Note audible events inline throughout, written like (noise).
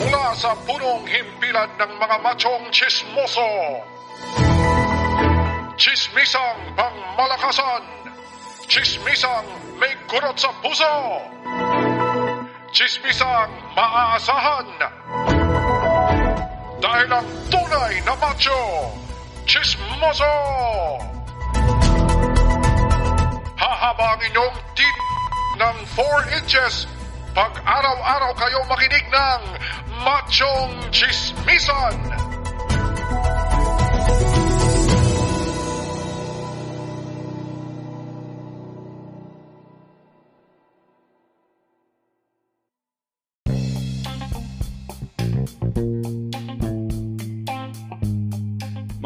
Mula sa punong himpilan ng mga machong chismoso. Chismisang pangmalakasan. Chismisang may kurot sa puso. Chismisang maaasahan. Dahil ang tunay na macho, chismoso. Hahaba ang inyong tit ng 4 inches pag araw-araw kayo makinig ng Machong Chismisan.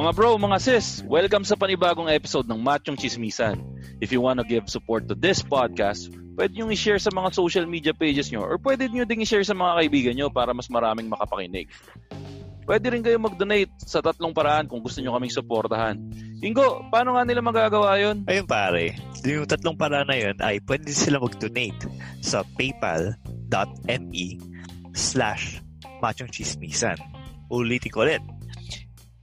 Mga bro, mga sis, welcome sa panibagong episode ng Machong Chismisan. If you wanna give support to this podcast, pwede nyo i-share sa mga social media pages nyo or pwede nyo ding i-share sa mga kaibigan nyo para mas maraming makapakinig. Pwede rin kayo mag-donate sa tatlong paraan kung gusto nyo kaming suportahan. Ingo, paano nga nila magagawa yon? Ayun pare, yung tatlong paraan na yun ay pwede sila mag-donate sa paypal.me slash machongchismisan. Ulitin ko ulit.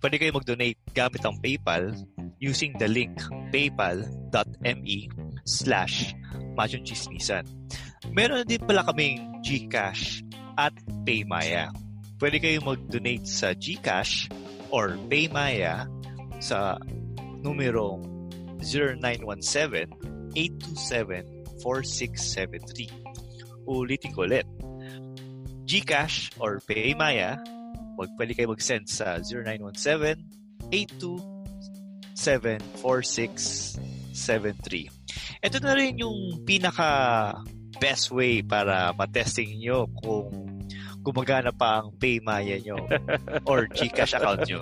Pwede kayo mag-donate gamit ang PayPal using the link paypal.me slash machongchismisan. Meron din pala kaming GCash at Paymaya. Pwede kayo mag-donate sa GCash or Paymaya sa numerong 0917-827-4673. Ulitin ko ulit. GCash or Paymaya, wag pwede kayo mag-send sa 0917-827-4673. Ito na rin yung pinaka best way para matesting nyo kung gumagana pa ang Paymaya nyo (laughs) or GCash account nyo.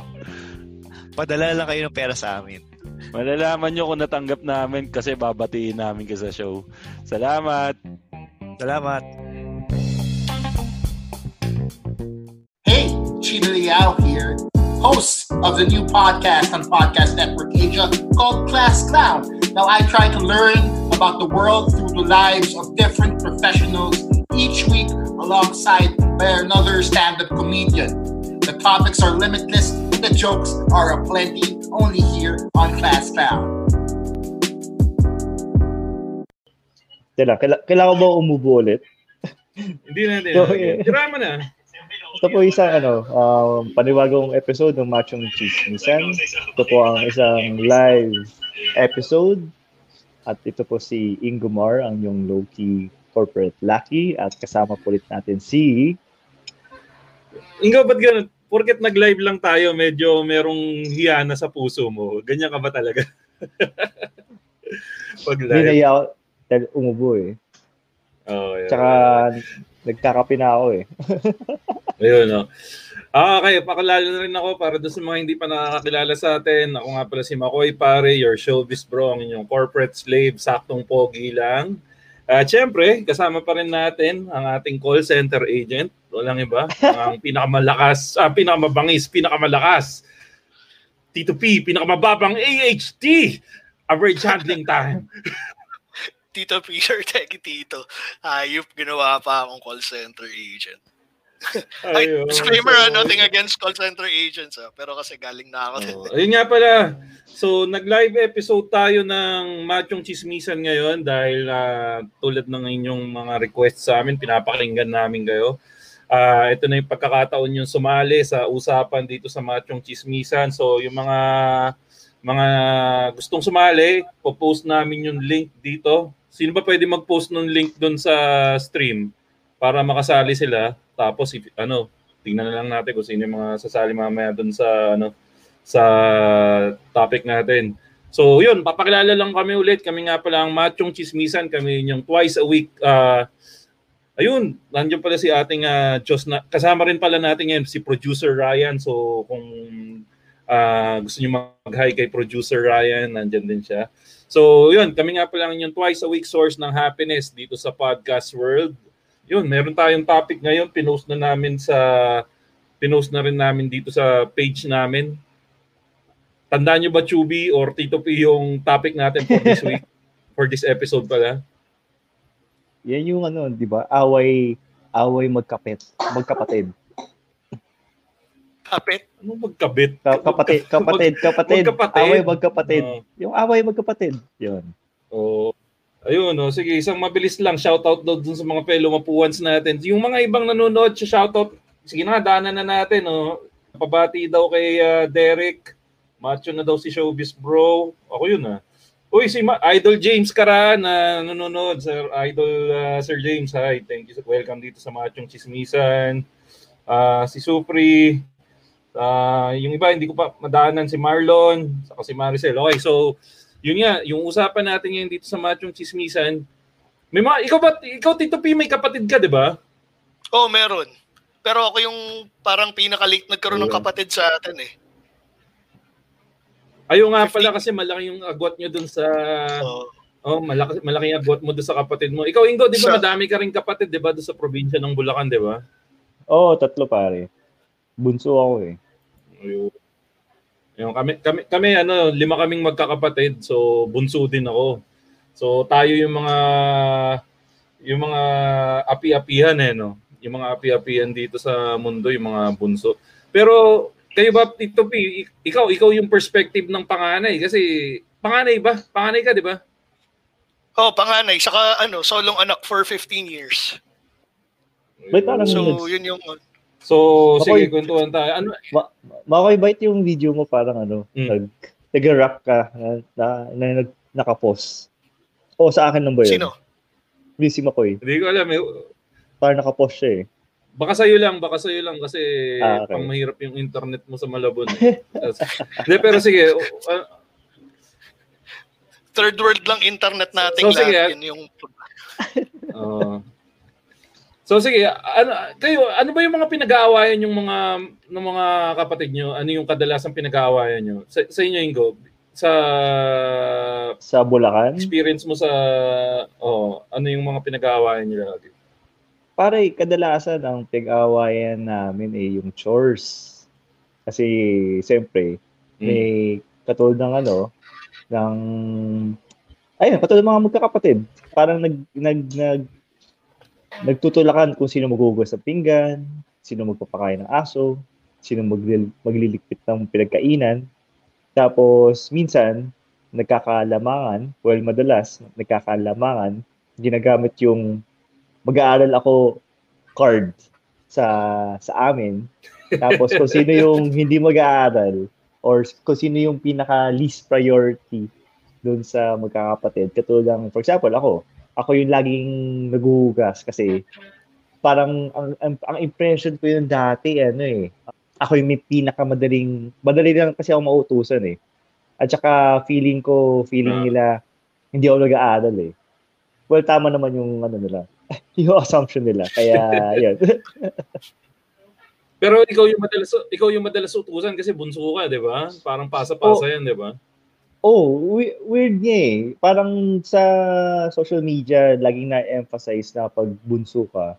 Padala lang kayo ng pera sa amin. Malalaman nyo kung natanggap namin kasi babatiin namin ka sa show. Salamat! Salamat! Hey, Chino Liao here, host of the new podcast on Podcast Network Asia called Class Clown. Now, I try to learn about the world through the lives of different professionals each week alongside by another stand-up comedian. The topics are limitless, the jokes are aplenty, only here on Class Clown. Tila, kaila- kailangan ba umubo ulit? Hindi na, hindi na. yeah. Mo na. Ito po isang ano, um, panibagong episode ng Machong Chismisan. Ito po ang isang live episode. At ito po si Ingo Mar, ang yung low-key corporate lucky. At kasama po ulit natin si... Ingo, ba't ganun? Porket nag-live lang tayo, medyo merong hiyana sa puso mo. Ganyan ka ba talaga? (laughs) Pag Hindi live. dahil umubo eh. Oh, yeah. Tsaka nagkakape na ako eh. (laughs) Ayun, no. Ah, okay, pakilala na rin ako para doon sa mga hindi pa nakakakilala sa atin. Ako nga pala si Makoy Pare, your showbiz bro, ang inyong corporate slave, saktong pogi lang. At syempre, kasama pa rin natin ang ating call center agent. Walang iba. ang (laughs) pinakamalakas, ah, pinakamabangis, pinakamalakas. Tito P, pinakamababang AHT. Average handling time. (laughs) Tito Peter, (laughs) teki Tito. Ayup, ginawa pa akong call center agent. (laughs) Ay, disclaimer, So, ah, nothing against call center agents. Ah, pero kasi galing na ako. Oh, (laughs) ayun nga pala. So, nag-live episode tayo ng Machong Chismisan ngayon dahil ah, tulad ng inyong mga request sa amin, pinapakinggan namin kayo. Ah, ito na yung pagkakataon yung sumali sa usapan dito sa Machong Chismisan. So, yung mga mga gustong sumali, po-post namin yung link dito Sino ba pwede mag-post ng link doon sa stream para makasali sila? Tapos if, ano, tingnan na lang natin kung sino yung mga sasali mamaya doon sa ano sa topic natin. So, yun, papakilala lang kami ulit. Kami nga pala ang Machong Chismisan. Kami yung twice a week. Uh, ayun, nandiyan pala si ating uh, Diyos na, kasama rin pala natin yan si producer Ryan. So, kung uh, gusto niyo mag-hi kay producer Ryan, nandiyan din siya. So, yun, kami nga pala yung twice a week source ng happiness dito sa podcast world. Yun, meron tayong topic ngayon. Pinost na namin sa pinost na rin namin dito sa page namin Tandaan nyo ba, Chubby or Tito P, yung topic natin for this week? (laughs) for this episode pala? Yan yung ano, di ba? Away, away magkapit. Magkapatid. Kapit? Ano magkabit? Ka- kapatid, kapatid, kapatid. Magkapatid. Away magkapatid. Oo. Yung away magkapatid. Yun. Oh. Ayun, no. sige, isang mabilis lang. Shoutout daw dun sa mga fellow mapuans natin. Yung mga ibang nanonood, shoutout. Sige na, daanan na natin. No? Pabati daw kay uh, Derek. Macho na daw si Showbiz Bro. Ako yun ah. Uy, si Ma- Idol James Kara na nanonood. Sir Idol uh, Sir James, hi. Thank you. Welcome dito sa Machong Chismisan. Uh, si Supri. Uh, yung iba, hindi ko pa madaanan si Marlon. Saka si Maricel. Okay, so yun nga, yung usapan natin ngayon dito sa Machong Chismisan. May mga, ikaw ba, ikaw Tito P, may kapatid ka, di ba? Oo, oh, meron. Pero ako yung parang pinaka-late nagkaroon ng kapatid sa atin eh. Ayun nga pala kasi malaki yung agwat nyo dun sa... Oo. Oh, malaki, malaki yung agwat mo dun sa kapatid mo. Ikaw, Ingo, di ba madami ka rin kapatid, di ba, dun sa probinsya ng Bulacan, di ba? Oo, oh, tatlo pare. Bunso ako eh. Ayun. Ayun, kami, kami, kami, ano, lima kaming magkakapatid, so bunso din ako. So tayo yung mga yung mga api-apihan eh, no? Yung mga api-apihan dito sa mundo, yung mga bunso. Pero kayo ba, Tito P, ikaw, ikaw yung perspective ng panganay kasi panganay ba? Panganay ka, di ba? Oh, panganay. Saka ano, solong anak for 15 years. May parang So, yun yung... So, sige, Ako- kwentuhan tayo. Ano, Ma- Makakibait yung video mo parang ano, Mm. nag, nag-rap ka na, na, na, nag, nakapost. O, sa akin lang ba yun? Sino? Hindi si Makoy. hindi ko alam. Eh. Parang nakapost siya eh. Baka sa'yo lang, baka sa'yo lang kasi Ah, okay. pang mahirap yung internet mo sa Malabon. (laughs) Hindi, pero sige. uh, Third world lang internet natin So, sige, lahat. ah. Yun yung... uh, (laughs) so sige, ano, kayo, ano ba yung mga pinag-aawayan yung mga ng mga kapatid nyo? Ano yung kadalasang pinag-aawayan nyo? Sa, sa inyo, Ingo, sa Sa Bulacan, experience mo sa, oh, ano yung mga pinag-aawayan nyo lagi? pare, kadalasan ang pag-awayan namin eh yung chores. Kasi, siyempre, may katulad ng ano, ng, ayun, katulad ng mga magkakapatid. Parang nag, nag, nag, nagtutulakan kung sino magugas ng pinggan, sino magpapakain ng aso, sino maglil, magliligpit ng pinagkainan. Tapos, minsan, nagkakalamangan, well, madalas, nagkakalamangan, ginagamit yung mag-aaral ako card sa sa amin. Tapos kung sino yung hindi mag-aaral or kung sino yung pinaka least priority doon sa magkakapatid. Katulad ng, for example, ako. Ako yung laging naguhugas kasi parang ang, ang, ang impression ko yung dati, ano eh, ako yung may pinakamadaling, madali lang kasi ako mautusan eh. At saka feeling ko, feeling Ah. nila, hindi ako nag-aaral eh. Well, tama naman yung ano nila. (laughs) yung assumption nila. Kaya, (laughs) yun. Pero ikaw yung madalas ikaw yung madalas utusan kasi bunso ka, 'di ba? Parang pasa-pasa Oh. 'yan, 'di ba? Oh, we- weird niya eh. Parang sa social media, laging na-emphasize na pag bunso ka,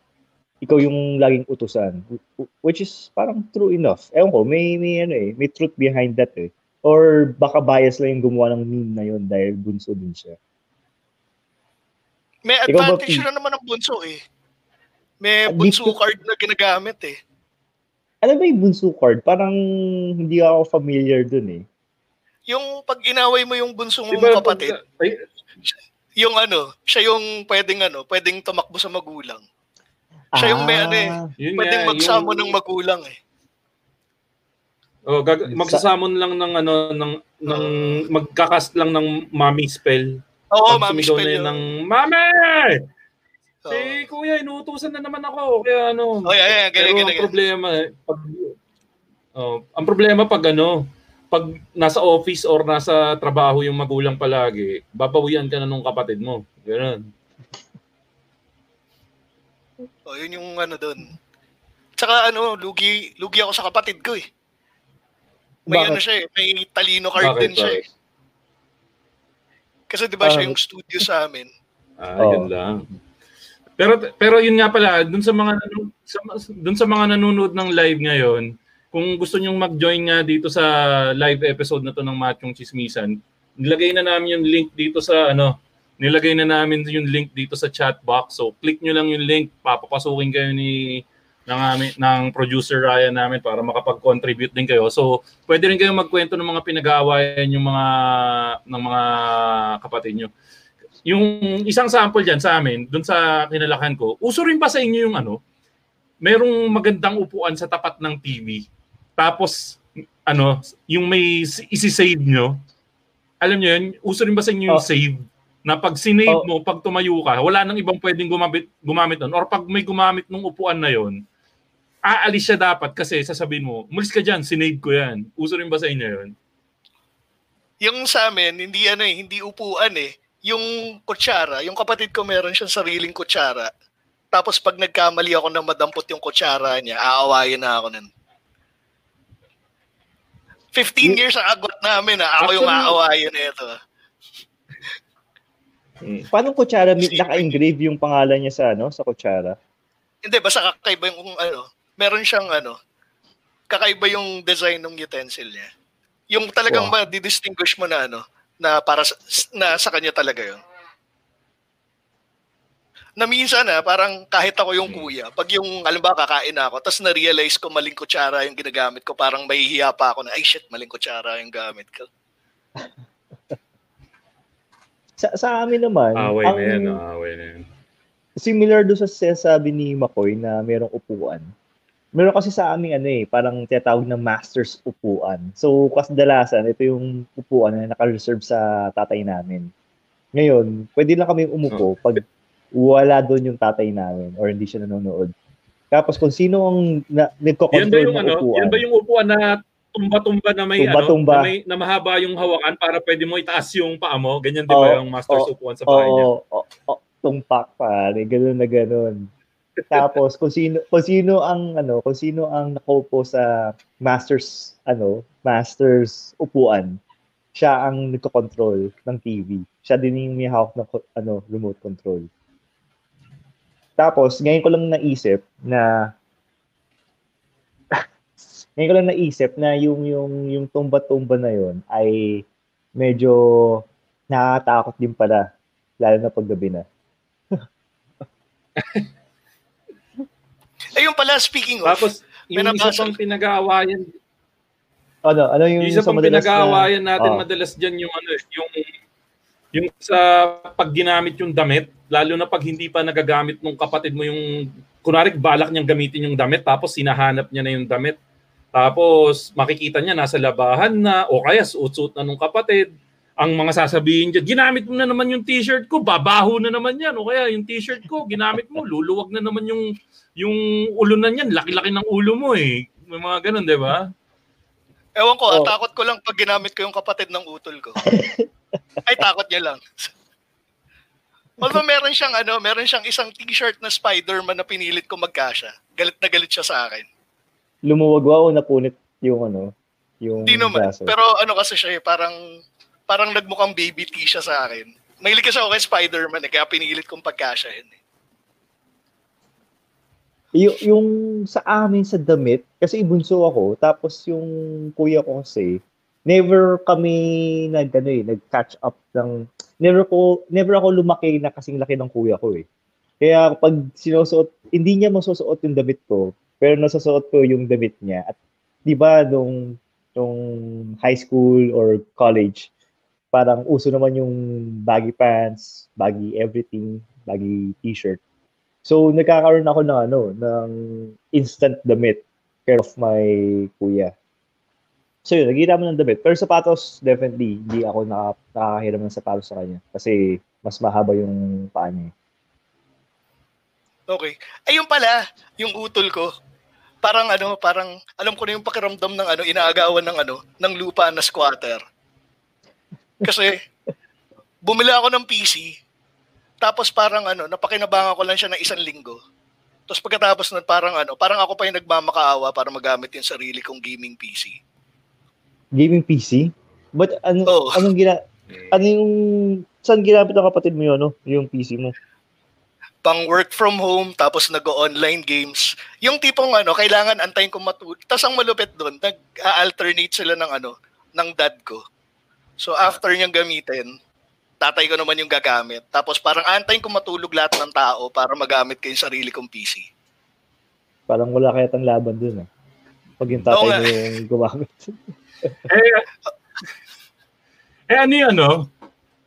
ikaw yung laging utusan. Wh- Which is parang true enough. Ewan ko, may, may, ano eh, may truth behind that eh. Or baka bias lang yung gumawa ng meme na yun dahil bunso din siya. May Ikaw ba, advantage P? na naman ang bunso eh. May Ah, bunso dito- card na ginagamit eh. Alam mo yung bunso card? Parang hindi ako familiar dun eh. Yung pag inaway mo yung bunso mong Diba, kapatid, pag- ay, yung ano, siya yung pwedeng ano, pwedeng tumakbo sa magulang. Siya yung may ano eh, Ah, yun pwedeng nga, magsamo yung- ng magulang eh. Oh, gag- magsasamon lang ng ano ng ng magkakast lang ng mommy spell. Oo, Pag mami sumigaw na spell yun ng, Mami! Oo. Si kuya, inuutusan na naman ako. Kaya ano, Oh, yeah, yeah, pero ganyan, ang ganyan. problema, eh, pag, oh, ang problema pag ano, pag nasa office or nasa trabaho yung magulang palagi, babawian ka na nung kapatid mo. Ganun. Oh, yun yung ano doon. Tsaka ano, lugi, lugi ako sa kapatid ko eh. May Bakit? ano siya eh, may talino card Bakit, din siya eh. Kasi di ba siya Ah. yung studio sa amin. Ah, Oo. yun lang. Pero pero yun nga pala, dun sa mga sa, dun sa mga nanonood ng live ngayon, kung gusto nyong mag-join nga dito sa live episode na to ng Machong Chismisan, nilagay na namin yung link dito sa ano, nilagay na namin yung link dito sa chat box. So click nyo lang yung link, papapasukin kayo ni ng amin, ng producer Ryan namin para makapag-contribute din kayo. So, pwede rin kayo magkwento ng mga pinag-aawayan yung mga ng mga kapatid nyo. Yung isang sample diyan sa amin, dun sa kinalakan ko, uso rin ba sa inyo yung ano, merong magandang upuan sa tapat ng TV. Tapos ano, yung may isi-save nyo. Alam nyo yun, uso rin ba sa inyo yung Oh. save? Na pag sinave Oh. mo, pag tumayo ka, wala nang ibang pwedeng gumamit, gumamit nun. Or pag may gumamit ng upuan na yon aalis siya dapat kasi sasabihin mo, umalis ka dyan, sinave ko yan. Uso rin ba sa inyo yun? Yung sa amin, hindi ano eh, hindi upuan eh. Yung kutsara, yung kapatid ko meron siyang sariling kutsara. Tapos pag nagkamali ako na madampot yung kutsara niya, aawayin na ako nun. 15 years ang agwat namin ah. Ako yung aawayin na ito. Paano kutsara naka-engrave yung pangalan niya sa ano, sa kutsara? Hindi, basta kakaiba yung ano, meron siyang ano, kakaiba yung design ng utensil niya. Yung talagang Wow. ma-distinguish mo na ano, na para sa, na sa kanya talaga yon. Na minsan na parang kahit ako yung kuya, pag yung alam ba kakain na ako, tapos na-realize ko maling kutsara yung ginagamit ko, parang mahihiya pa ako na, ay shit, maling kutsara yung gamit ko. (laughs) Sa, sa amin naman, Away ang na yan, no? away na yan. similar do sa sinasabi ni Makoy na merong upuan. Meron kasi sa amin ano eh, parang tinatawag na master's upuan. So, kasdalasan, ito yung upuan na naka-reserve sa tatay namin. Ngayon, pwede lang kami umupo pag wala doon yung tatay namin or hindi siya nanonood. Tapos kung sino ang na, ba nagko-control ng ano? upuan. Yan ba yung upuan na tumba-tumba na may Tumba-tumba. ano, na, may, na mahaba yung hawakan para pwede mo itaas yung paa mo? Ganyan di ba Oo, yung master's oo, upuan sa bahay niya? Oo, oo, oo, tumpak pare, ganun na ganun. Tapos kung sino kung sino ang ano, kung sino ang nakaupo sa masters ano, masters upuan, siya ang nagko-control ng TV. Siya din yung may hawak ng ano, remote control. Tapos ngayon ko lang naisip na (laughs) ngayon ko lang naisip na yung yung yung tumba-tumba na yon ay medyo nakakatakot din pala lalo na pag gabi na. (laughs) Ayun pala, speaking of, Tapos, yung may isa pang pinag-aawayan, Ano, ano yung, yung isa sa pang pinag-aawayan na, natin Oh. madalas dyan yung ano, eh, yung yung sa pag ginamit yung damit, lalo na pag hindi pa nagagamit nung kapatid mo yung kunwari balak niyang gamitin yung damit tapos sinahanap niya na yung damit. Tapos makikita niya nasa labahan na o kaya suot-suot na nung kapatid. Ang mga sasabihin dyan, ginamit mo na naman yung t-shirt ko, babaho na naman yan. O kaya yung t-shirt ko, ginamit mo, luluwag na naman yung yung ulo na yan. Laki-laki ng ulo mo eh. May mga ganun, di ba? Ewan ko, Oh. takot ko lang pag ginamit ko yung kapatid ng utol ko. (laughs) Ay, takot niya lang. Although meron siyang ano, meron siyang isang t-shirt na Spider-Man na pinilit ko magkasya. Galit na galit siya sa akin. lumuwag o napunit yung ano, yung Hindi naman. braso? Pero ano kasi siya eh, parang parang nagmukhang baby T siya sa akin. Mahilig kasi ako kay Spider-Man eh, kaya pinilit kong pagkasyahin. Eh. Y- yung sa amin sa damit, kasi bunso ako, tapos yung kuya ko kasi, never kami nag, ano eh, nag-catch up ng, never ko, never ako lumaki na kasing laki ng kuya ko eh. Kaya pag sinusuot, hindi niya masusuot yung damit ko, pero nasusuot ko yung damit niya. At di ba nung, nung high school or college, parang uso naman yung baggy pants, baggy everything, baggy t-shirt. So, nagkakaroon ako ng ano, ng instant damit care of my kuya. So yun, nagkita mo ng damit. Pero sapatos, definitely, hindi ako naka, nakakahiram ng sapatos sa kanya. Kasi mas mahaba yung paa niya. Okay. Ayun pala, yung utol ko. Parang ano, parang alam ko na yung pakiramdam ng ano, inaagawan ng ano, ng lupa na squatter. Kasi bumili ako ng PC. Tapos parang ano, napakinabangan ko lang siya ng isang linggo. Tapos pagkatapos nun, parang ano, parang ako pa yung nagmamakaawa para magamit yung sarili kong gaming PC. Gaming PC? But ano, Oo. anong gina... (laughs) Ano yung... Saan ginamit ng kapatid mo yun, no? Yung PC mo? pang work from home, tapos nag-online games. Yung tipong ano, kailangan antayin ko matulog. Tapos ang malupit doon, nag-alternate sila ng ano, ng dad ko. So after niyang gamitin, tatay ko naman yung gagamit. Tapos parang antayin ko matulog lahat ng tao para magamit ko yung sarili kong PC. Parang wala kaya tang laban dun, ah. Pag yung tatay nga. mo yung gumamit. (laughs) Eh, eh ano yun, ano?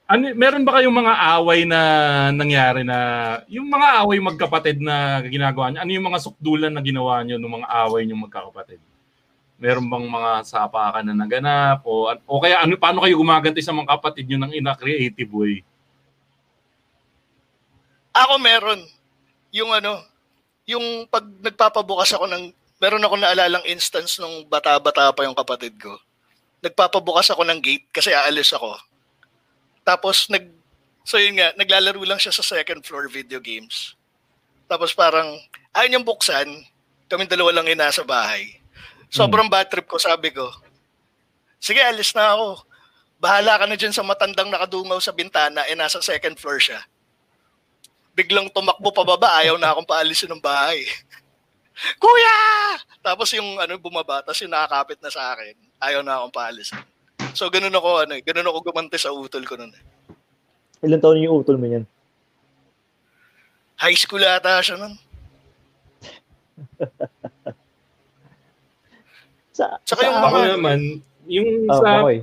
Ano, meron ba kayong mga away na nangyari na, yung mga away magkapatid na ginagawa niyo, ano yung mga sukdulan na ginawa niyo ng mga away niyo magkakapatid? Meron bang mga sapakan na naganap? O, o kaya ano, paano kayo gumaganti sa mga kapatid niyo ng ina creative way? Ako meron. Yung ano, yung pag nagpapabukas ako ng, meron ako naalalang instance nung bata-bata pa yung kapatid ko. Nagpapabukas ako ng gate kasi aalis ako. Tapos nag, so yun nga, naglalaro lang siya sa second floor video games. Tapos parang, ayaw niyang buksan, kami dalawa lang yung nasa bahay. Sobrang bad trip ko, sabi ko, sige, alis na ako. Bahala ka na dyan sa matandang nakadungaw sa bintana, eh nasa second floor siya biglang tumakbo pababa, ayaw na akong paalisin ng bahay. (laughs) Kuya! Tapos yung ano bumaba, tapos yung nakakapit na sa akin, ayaw na akong paalisin. So ganun ako ano, eh, ganun ako gumante sa utol ko noon. Ilan taon yung utol mo yan? High school ata siya nun. (laughs) Sa, Tsaka yung Ako mga naman, yung Ah, sa okay.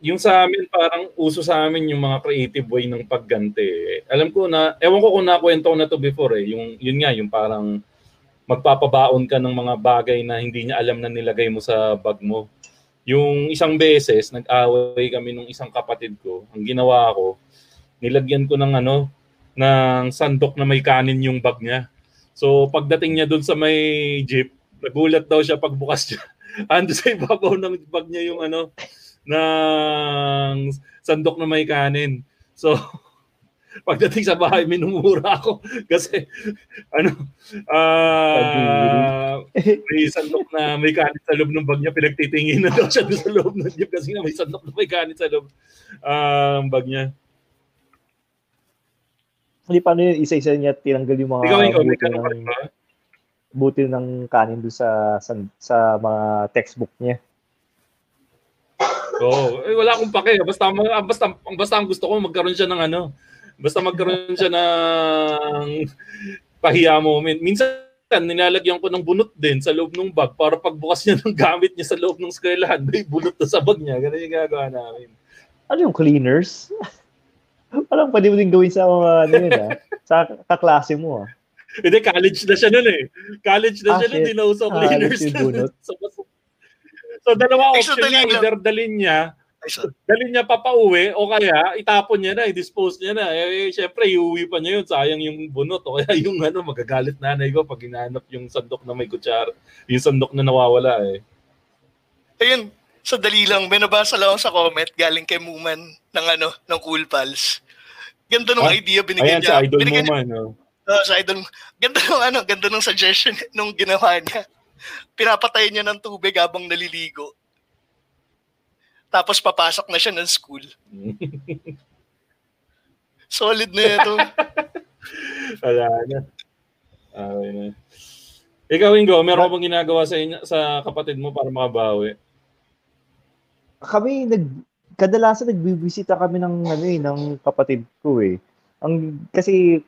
yung sa amin parang uso sa amin yung mga creative way ng pagganti. Alam ko na, ewan ko kung nakwento ko na to before eh, yung yun nga yung parang magpapabaon ka ng mga bagay na hindi niya alam na nilagay mo sa bag mo. Yung isang beses, nag-away kami nung isang kapatid ko. Ang ginawa ko, nilagyan ko ng ano, ng sandok na may kanin yung bag niya. So pagdating niya dun sa may jeep, nagulat daw siya pagbukas niya. Ando sa ibabaw ng bag niya yung ano, ng sandok na may kanin. So, (laughs) pagdating sa bahay, minumura ako (laughs) kasi ano, ah may sandok na may kanin sa loob ng bag niya, pinagtitingin na daw siya doon sa loob ng jeep kasi nga may sandok na may kanin sa loob ah, ng bag niya. Hindi paano yun, isa-isa niya tinanggal yung mga Ikaw, ikaw, may buti ganun ka ng, rin ba? buti ng kanin doon sa, sa, sa mga textbook niya. Oo, eh, wala akong pake. Basta, basta, basta ang gusto ko magkaroon siya ng ano, basta magkaroon siya ng pahiya moment. Minsan, nilalagyan ko ng bunot din sa loob ng bag para pagbukas niya ng gamit niya sa loob ng eskwelahan, may bunot na sa bag niya. Ganun yung gagawa namin. Ano yung cleaners? (laughs) Parang pwede mo din gawin sa mga ano yun, ah. Sa kaklase mo, ah. Hindi, college na siya nun eh. College na Ah, siya nun, di na uso Ah, cleaners yung na bunot. (laughs) so, so, dalawa Ay, so option niya. Either dalin niya, so, dalin niya pa pauwi o kaya itapon niya na, i-dispose niya na. Eh, syempre, iuwi pa niya yun. Sayang yung bunot. O kaya yung ano, magagalit nanay ko pag hinanap yung sandok na may kutsara. Yung sandok na nawawala eh. ayun, sa dali lang, may nabasa lang ako sa comment galing kay Muman ng ano, ng Cool Pals. Ganda nung Ah, idea binigyan Ayan, niya. sa idol binigyan mo niya- man. Oh. Sa idol. Ganda nung ano, ganda nung suggestion (laughs) nung ginawa niya. Pinapatay niya ng tubig habang naliligo. Tapos papasok na siya ng school. (laughs) Solid na ito. Wala na. Okay na. Ikaw, Ingo, meron ka bang ginagawa sa, inyo, sa kapatid mo para makabawi? Kami, nag, kadalasan nagbibisita kami ng, ano eh, ng kapatid ko eh. Ang, kasi,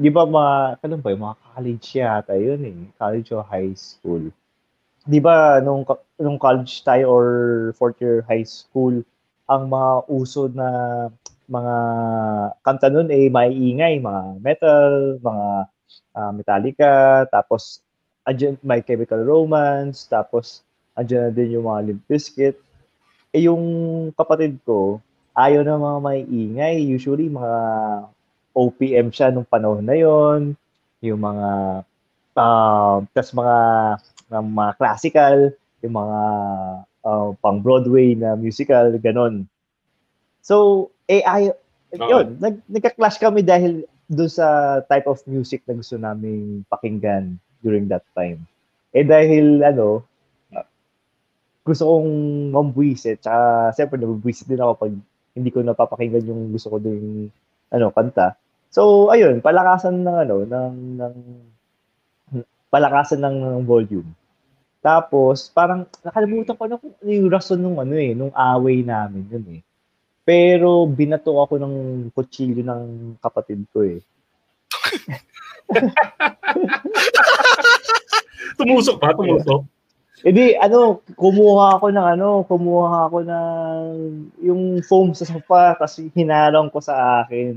di ba mga, kailan ba, yung mga college yata yun eh. College o high school. Di ba, nung, nung college tayo or fourth year high school, ang mga uso na mga kanta nun eh maiingay, mga metal, mga ah, Metallica, tapos andyan, My Chemical Romance, tapos andyan na din yung mga Limp Bizkit. Eh, yung kapatid ko, ayaw na mga may ingay. Usually, mga OPM siya nung panahon na yon Yung mga, uh, tas mga, mga, mga classical, yung mga uh, pang Broadway na musical, ganon. So, eh, Oo. yun, nag, nagka-clash kami dahil doon sa type of music na gusto naming pakinggan during that time. Eh dahil ano, gusto kong mambwisit, tsaka siyempre nabubwisit din ako pag hindi ko napapakinggan yung gusto ko din ano, kanta. So, ayun, palakasan ng ano, ng, ng palakasan ng, volume. Tapos, parang nakalimutan ko na kung ano yung rason nung ano eh, nung away namin yun eh. Pero binato ako ng kutsilyo ng kapatid ko eh. (laughs) Tumusok pa, tumusok. Hindi, ano, kumuha ako ng ano, kumuha ako ng yung foam sa sofa kasi hinarang ko sa akin.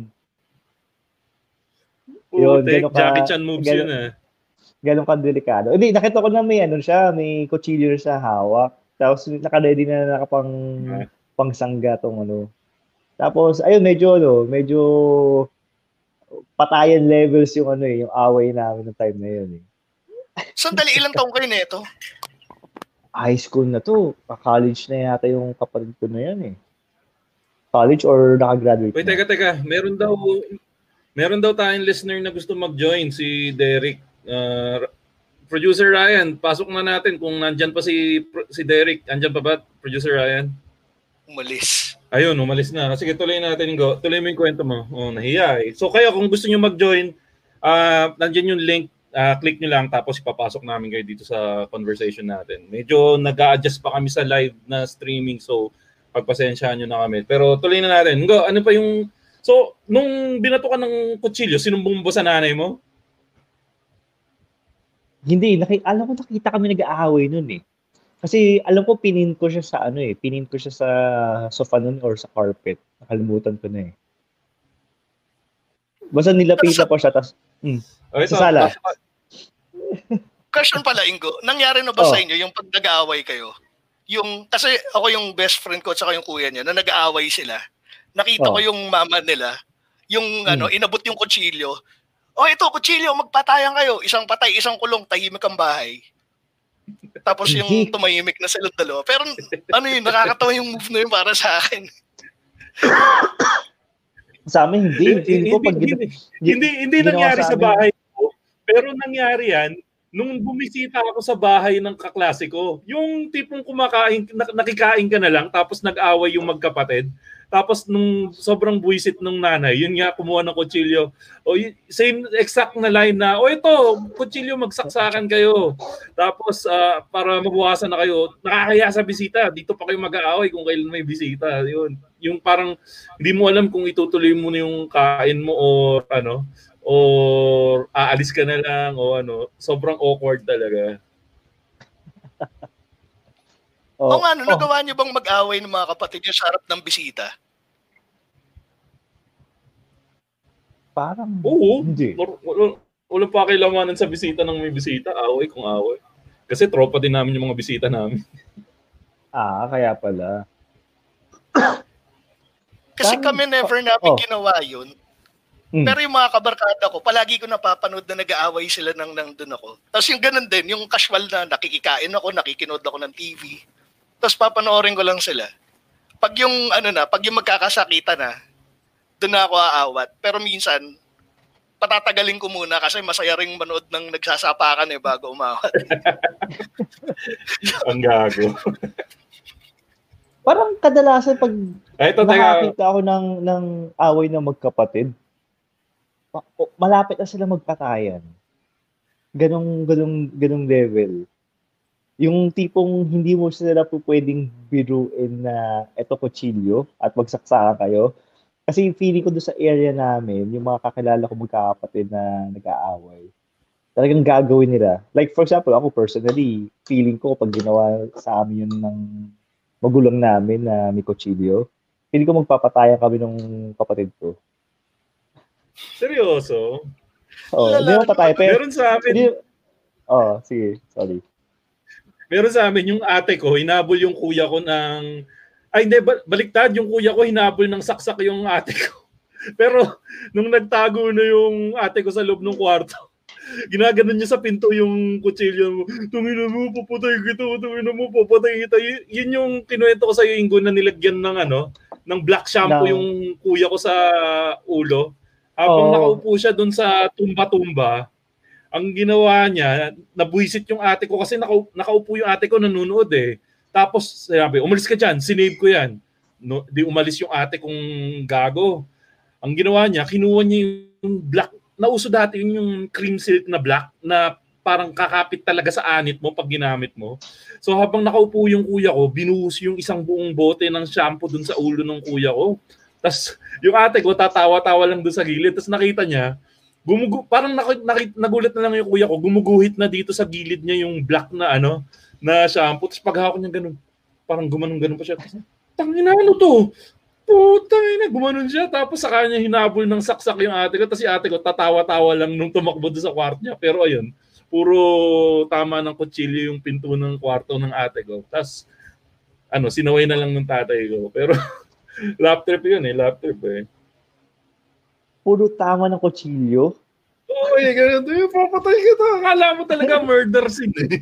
Yun, Putek, ganun ka- Jackie Chan moves ganun- yun ah. Ganon ka delikado. Hindi, nakita ko na may ano siya, may kutsilyo siya hawak. Tapos naka-ready na nakapang Ah. pangsangga tong ano. Tapos ayun medyo ano, medyo patayan levels yung ano eh, yung away namin ng time na yun eh. Sandali, ilang taong kayo nito? High school na to, college na yata yung kapatid ko na yan eh. College or nakagraduate Wait, na. teka, teka. Meron daw meron daw tayong listener na gusto mag-join, si Derek. Uh, Producer Ryan, pasok na natin kung nandyan pa si si Derek. Andyan pa ba, Producer Ryan? Umalis. Ayun, umalis na. Sige, tuloy natin. Go. Tuloy mo yung kwento mo. Oh, nahiya eh. So kayo, kung gusto nyo mag-join, ah nandyan yung link. Ah, click nyo lang tapos ipapasok namin kayo dito sa conversation natin. Medyo nag adjust pa kami sa live na streaming so pagpasensyahan nyo na kami. Pero tuloy na natin. Go, ano pa yung... So, nung binato ka ng kutsilyo, sinumbong mo sa nanay mo? Hindi, naki, alam ko nakita kami nag-aaway nun eh. Kasi alam ko pinin ko siya sa ano eh, pinin ko siya sa sofa nun or sa carpet. Nakalimutan ko na eh. Basta nilapitan ko siya, tas, mm, Okay, sa sala. Question pala, Ingo. Nangyari na ba Oh. sa inyo yung pag nag-aaway kayo? Yung, kasi ako yung best friend ko at saka yung kuya niya na nag-aaway sila. Nakita Oh. ko yung mama nila, yung Hmm. ano, inabot yung kutsilyo. Oh, ito, kutsilyo, magpatayan kayo. Isang patay, isang kulong, tahimik ang bahay. Tapos yung tumahimik na silang dalawa. Pero ano yun, nakakatawa yung move na yun para sa akin. (laughs) Sa amin, hindi. Feeling ko pag hindi, hindi, hindi nangyari sa sa bahay ko. Pero nangyari yan, nung bumisita ako sa bahay ng kaklase ko, yung tipong kumakain, nak- nakikain ka na lang, tapos nag-away yung magkapatid. Tapos nung sobrang buwisit nung nanay, yun nga, kumuha ng kutsilyo. O, same exact na line na, o ito, kutsilyo, magsaksakan kayo. Tapos ah, para mabuwasan na kayo, nakakaya sa bisita, dito pa kayo mag-aaway kung kailan may bisita. Yun. Yung parang hindi mo alam kung itutuloy mo na yung kain mo o ano, or aalis ka na lang o ano, sobrang awkward talaga. (laughs) O nga, ano, oh, nagawa niyo bang mag-aaway ng mga kapatid niyo sa harap ng bisita? Parang, Oo. hindi. Wala, wala, wala pa kailanganan sa bisita ng may bisita, away kung away. Kasi tropa din namin yung mga bisita namin. Ah, kaya pala. (coughs) Kasi Parang- kami never namin oh. ginawa yun. Mm. Pero yung mga kabarkada ko, palagi ko napapanood na nag-aaway sila nang nandun ako. Tapos yung ganun din, yung casual na nakikikain ako, nakikinood ako ng TV. Tapos papanoorin ko lang sila. Pag yung ano na, pag yung magkakasakita na, doon na ako aawat. Pero minsan, patatagalin ko muna kasi masaya ring manood ng nagsasapakan eh bago umawat. (laughs) Ang gago. Parang kadalasan pag Ay, ito, nakakita ako ng, ng away ng magkapatid, malapit na sila magpatayan. Ganong, ganong, ganong level. Yung tipong hindi mo sila po pwedeng biruin na eto kutsilyo at magsaksakan kayo. Kasi feeling ko doon sa area namin, yung mga kakilala ko magkakapatid na nag-aaway, talagang gagawin nila. Like for example, ako personally, feeling ko pag ginawa sa amin yun ng magulang namin na may kutsilyo, feeling ko magpapatayan kami ng kapatid ko. Seryoso? Oo, hindi mo patay. Pero, Meron sa amin. hindi, oh, sige, sorry. meron sa amin yung ate ko, hinabol yung kuya ko ng ay hindi, ba- baliktad yung kuya ko hinabol ng saksak yung ate ko. (laughs) Pero nung nagtago na yung ate ko sa loob ng kwarto, (laughs) ginaganon niya sa pinto yung kutsilyo mo. Tungina mo, papatay kita, tungina mo, papatay kita. Y- yun yung kinuwento ko sa iyo, Ingo, na nilagyan ng ano, ng black shampoo Ng- yung kuya ko sa ulo. Habang Oo. nakaupo siya doon sa tumba-tumba, ang ginawa niya, nabuisit yung ate ko kasi nakau- nakaupo yung ate ko nanonood eh. Tapos sabi, umalis ka dyan, sinave ko yan. No, di umalis yung ate kong gago. Ang ginawa niya, kinuha niya yung black, nauso dati yun yung cream silk na black na parang kakapit talaga sa anit mo pag ginamit mo. So habang nakaupo yung kuya ko, binuhos yung isang buong bote ng shampoo dun sa ulo ng kuya ko. Tapos yung ate ko tatawa-tawa lang dun sa gilid. Tapos nakita niya, gumugu parang nakit, nakit, nagulat na lang yung kuya ko, gumuguhit na dito sa gilid niya yung black na ano, na shampoo. Tapos paghawak niya ganun, parang gumanong-ganon pa siya. Tangina, ano to? Putang ina, gumanon siya. Tapos sa kanya hinabol ng saksak yung ate ko. Tapos si ate ko tatawa-tawa lang nung tumakbo doon sa kwarto niya. Pero ayun, puro tama ng kutsilyo yung pinto ng kwarto ng ate ko. Tapos, ano, sinaway na lang ng tatay ko. Pero, (laughs) lap trip yun eh, lap trip eh. Puro tama ng kutsilyo. Oo, eh, ganun. Eh, papatay kita. Akala mo talaga murder scene eh. (laughs)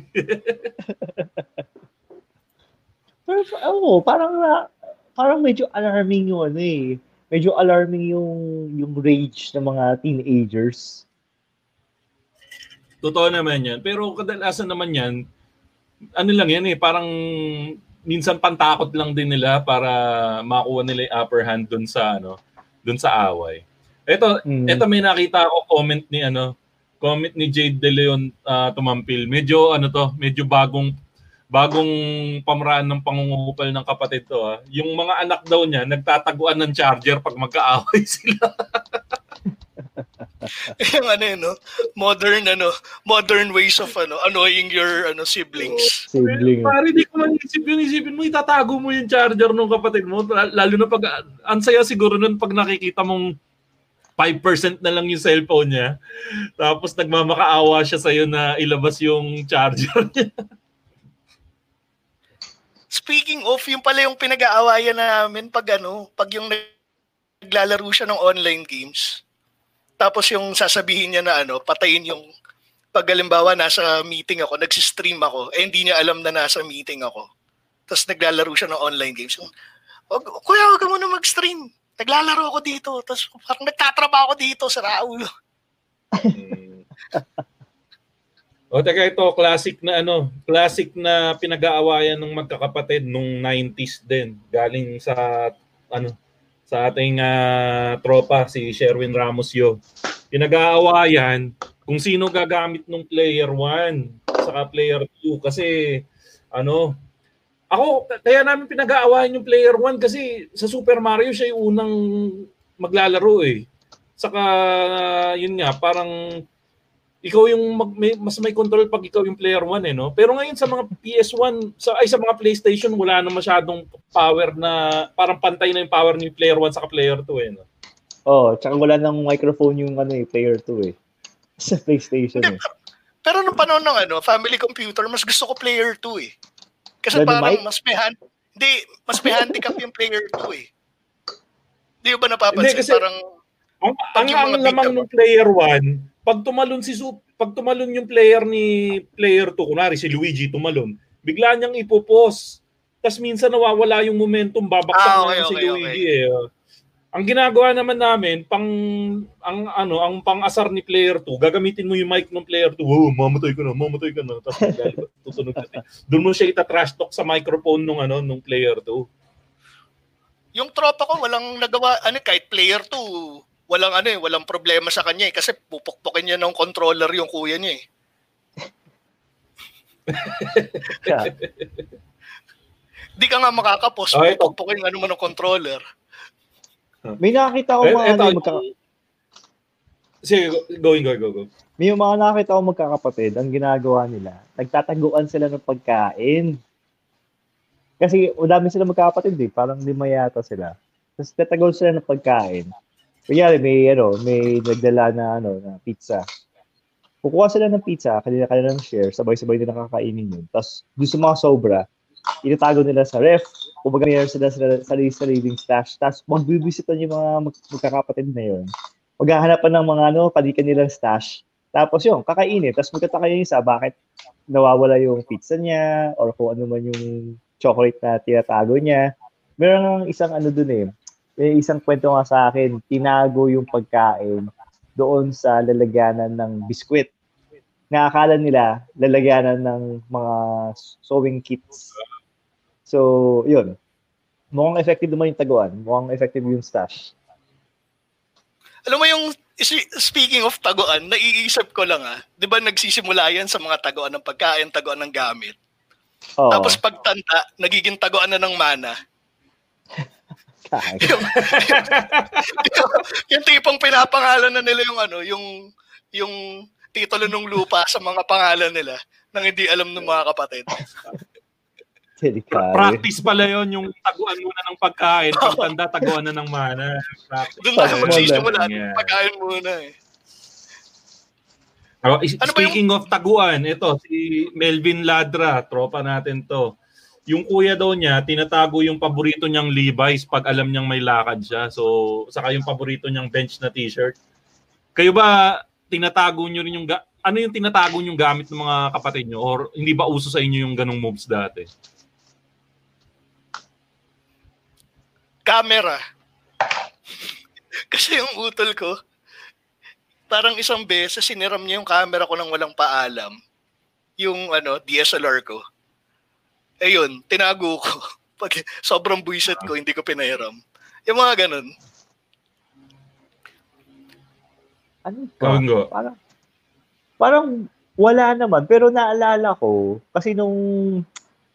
Pero, oo, parang, na- parang medyo alarming yung ano eh. Medyo alarming yung, yung rage ng mga teenagers. Totoo naman yan. Pero kadalasan naman yan, ano lang yan eh, parang minsan pantakot lang din nila para makuha nila yung upper hand dun sa ano, dun sa away. Ito, Mm. ito may nakita ako comment ni ano, comment ni Jade De Leon ah, tumampil. Medyo ano to, medyo bagong bagong pamaraan ng pangungupal ng kapatid to ah. Yung mga anak daw niya nagtataguan ng charger pag magkaaway (laughs) sila. yung ano yun, no? Modern, ano, modern ways of, ano, annoying your, ano, siblings. Sibling. Pare, di ko lang isip yung isipin mo, itatago mo yung charger ng kapatid mo. Lalo na pag, ang saya siguro nun pag nakikita mong 5% na lang yung cellphone niya. Tapos nagmamakaawa siya sa'yo na ilabas yung charger (laughs) niya. Speaking of, yung pala yung pinag-aawayan namin pag ano, pag yung naglalaro siya ng online games. Tapos yung sasabihin niya na ano, patayin yung pag halimbawa nasa meeting ako, nagsistream ako, eh hindi niya alam na nasa meeting ako. Tapos naglalaro siya ng online games. Yung, "Wag- Kuya, huwag ka muna mag-stream. Naglalaro ako dito. Tapos parang nagtatrabaho ako dito sa Raulo. (laughs) O teka ito, classic na ano, classic na pinag-aawayan ng magkakapatid nung 90s din. Galing sa ano sa ating ah, tropa si Sherwin Ramos yo. Pinag-aawayan kung sino gagamit ng player 1 saka player 2 kasi ano ako kaya namin pinag-aawayan yung player 1 kasi sa Super Mario siya yung unang maglalaro eh. Saka yun nga parang ikaw yung mag, may, mas may control pag ikaw yung player 1 eh no. Pero ngayon sa mga PS1 sa ay sa mga PlayStation wala na masyadong power na parang pantay na yung power ni player 1 sa player 2 eh no. Oh, tsaka wala nang microphone yung ano eh, player 2 eh. (laughs) Sa PlayStation eh. Pero nung panahon ng ano, family computer, mas gusto ko player 2 eh. Kasi Dahil parang mas may hand, hindi, mas may handicap (laughs) yung player 2 eh. Hindi ba napapansin? Hindi, kasi- parang, Ang, ang, ang lamang ng player 1, pag tumalon si Sup, pag tumalon yung player ni player 2, kunwari si Luigi tumalon, bigla niyang ipopos. Tapos minsan nawawala yung momentum, babaksak Ah, na okay, si okay, Luigi eh. Ang ginagawa naman namin, pang ang ano, ang pang-asar ni player 2, gagamitin mo yung mic ng player 2. Wow, mamatay ka na, mamatay ka na. Tapos galit, (laughs) tutunog na. Doon mo siya ita-trash talk sa microphone nung ano, nung player 2. yung tropa ko, walang nagawa, ano, kahit player 2, walang ano eh, walang problema sa kanya eh. Kasi pupukpukin niya ng controller yung kuya niya eh. (laughs) Di ka nga makakapos, ito. pupukpukin ano mo ng controller. May nakakita ko Eh, mga ano, magka- Sige, go- going, go, go, go. may mga nakakita ko magkakapatid, ang ginagawa nila, nagtataguan sila ng pagkain. Kasi dami sila magkakapatid eh, parang lima yata sila. Tapos tataguan sila ng pagkain. Kunyari, may, ano, may nagdala na, ano, na pizza. kukuha sila ng pizza, kanila-kanila ng share, sabay-sabay nila kakainin yun. Tapos, sa mga sobra, itatago nila sa ref, kumbaga meron sila sa sarili-sariling stash, tapos magbibisitan yung mga mag- magkakapatid na yun. Maghahanapan ng mga ano, palikan nilang stash, tapos yun, kakainin, tapos magtataka yung isa, bakit nawawala yung pizza niya, or kung ano man yung chocolate na tinatago niya. Meron ng isang ano dun eh, may isang kwento nga sa akin, tinago yung pagkain doon sa lalagyanan ng biskwit. Nakakala nila lalagyanan ng mga sewing kits. So, yun. Mukhang effective naman yung taguan. Mukhang effective yung stash. Alam mo yung speaking of taguan, naiisip ko lang ah. 'Di ba nagsisimula yan sa mga taguan ng pagkain, taguan ng gamit. Oo. Tapos pagtanda, nagiging taguan na ng mana. (laughs) (laughs) Yung, yung tipong pinapangalan na nila yung ano, yung yung titulo ng lupa sa mga pangalan nila nang hindi alam ng mga kapatid. (laughs) Delikado. Practice pala yon yung taguan muna ng pagkain, pagtanda taguan na ng mana. Practice Doon yun. magsisimula, Yeah. pagkain muna eh. Oh, is- Ano speaking of taguan, ito si Melvin Ladra, tropa natin to. Yung kuya daw niya, tinatago yung paborito niyang Levi's pag alam niyang may lakad siya. So, saka yung paborito niyang bench na t-shirt. Kayo ba tinatago niyo rin yung ga- ano yung tinatago niyong gamit ng mga kapatid niyo or hindi ba uso sa inyo yung ganong moves dati? Camera. Kasi yung utol ko, parang isang beses siniram niya yung camera ko nang walang paalam. Yung ano, DSLR ko. Eh yun, tinago ko. (laughs) Pag sobrang buisit ko, hindi ko pinahiram. Yung mga ganun. Ano ba? Kongo. Parang, parang wala naman. Pero naalala ko, kasi nung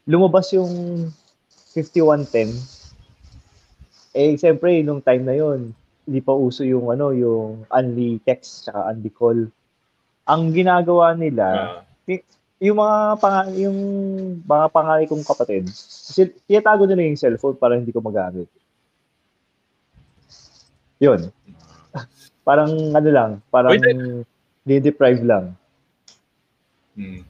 lumabas yung 5110, eh, siyempre, nung time na yon hindi pa uso yung ano, yung only text saka only call. Ang ginagawa nila, y- yung mga pang yung mga pangalan kong kapatid, kasi tinatago nila yung cellphone para hindi ko magamit. Yun. (laughs) parang ano lang, parang di-deprive lang. Hmm.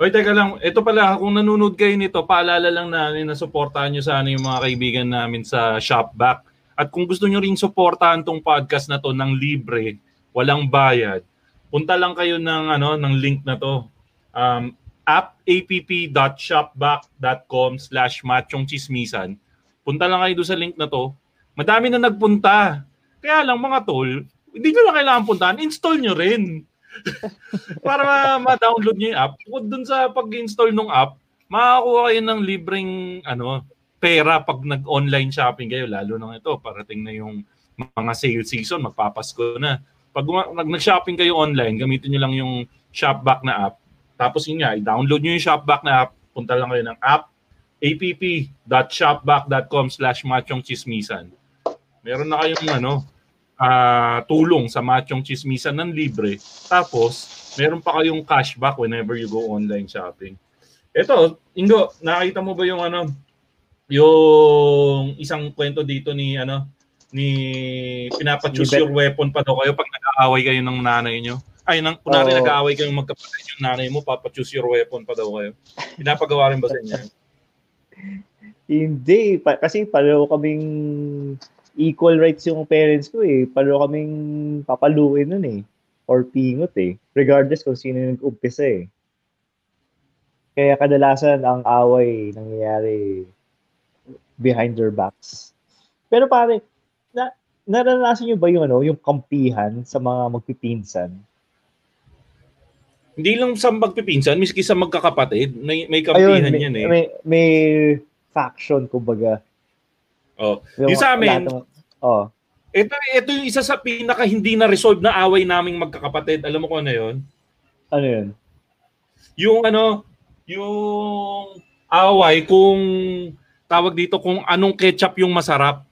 Oy, teka lang. Ito pala, kung nanonood kayo nito, paalala lang namin na suportahan nyo sana yung mga kaibigan namin sa Shopback. At kung gusto nyo ring suportahan tong podcast na to ng libre, walang bayad, punta lang kayo ng, ano, ng link na to. Um, app app.shopback.com slash machongchismisan. Punta lang kayo doon sa link na to. Madami na nagpunta. Kaya lang mga tol, hindi nyo na kailangan puntahan, install nyo rin (laughs) para ma- ma-download nyo yung app. Bukod dun sa pag-install ng app, makakuha kayo ng libreng ano, pera pag nag-online shopping kayo, lalo na ito, parating na yung mga sale season, magpapasko na. Pag nag-shopping kayo online, gamitin nyo lang yung Shopback na app. Tapos yun nga, i-download nyo yung Shopback na app, punta lang kayo ng app, app.shopback.com slash machongchismisan. Meron na kayong ano, ah, tulong sa Machong Chismisan ng libre. Tapos, meron pa kayong cashback whenever you go online shopping. Ito, Ingo, nakita mo ba yung ano, yung isang kwento dito ni ano, ni pinapachoose your weapon pa daw kayo pag nag-aaway kayo ng nanay nyo. Ay, nang, kunwari Oo. nag-aaway kayong magkapatid yung nanay mo, papachoose your weapon pa daw kayo. Pinapagawa rin ba sa inyo? (laughs) Hindi, pa, kasi pareho kaming equal rights yung parents ko eh. Pareho kaming papaluin nun eh. Or pingot eh. Regardless kung sino yung nag-umpisa eh. Kaya kadalasan ang away nangyayari behind their backs. Pero pare, na, naranasan nyo ba yung ano, yung kampihan sa mga magpipinsan? Hindi lang sa magpipinsan, miski sa magkakapatid, may, may kampihan may, yan eh. May, may faction, kumbaga. Oh. Yung sa amin, lahat oh. ito, ito yung isa sa pinaka hindi na resolve na away naming magkakapatid. Alam mo kung ano yun? Ano yun? Yung ano, yung away kung tawag dito kung anong ketchup yung masarap.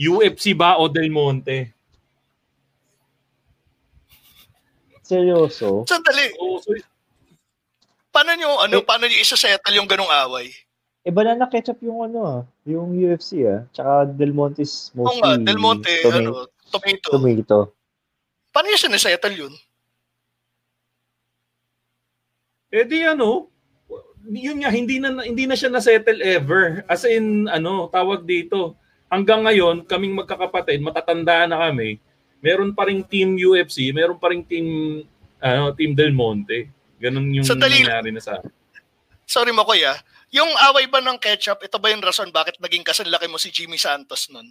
UFC ba o Del Monte? Seryoso? Sandali. Paano nyo, ano, paano nyo isa-settle yung ganong away? Eh, banana ketchup yung ano ah, yung UFC ah. Tsaka Del Monte's Oo mostly nga, Del Monte, toma- ano, tomato. tomato. Paano nyo sinasettle yun? Eh di ano, yun nga hindi na hindi na siya na-settle ever. As in ano, tawag dito. Hanggang ngayon, kaming magkakapatid, matatanda na kami. Meron pa ring team UFC, meron pa ring team ano, team Del Monte. Ganun yung Sandali- nangyari na sa Sorry mo kuya, yung away ba ng ketchup, ito ba yung rason bakit naging kasanlaki mo si Jimmy Santos nun?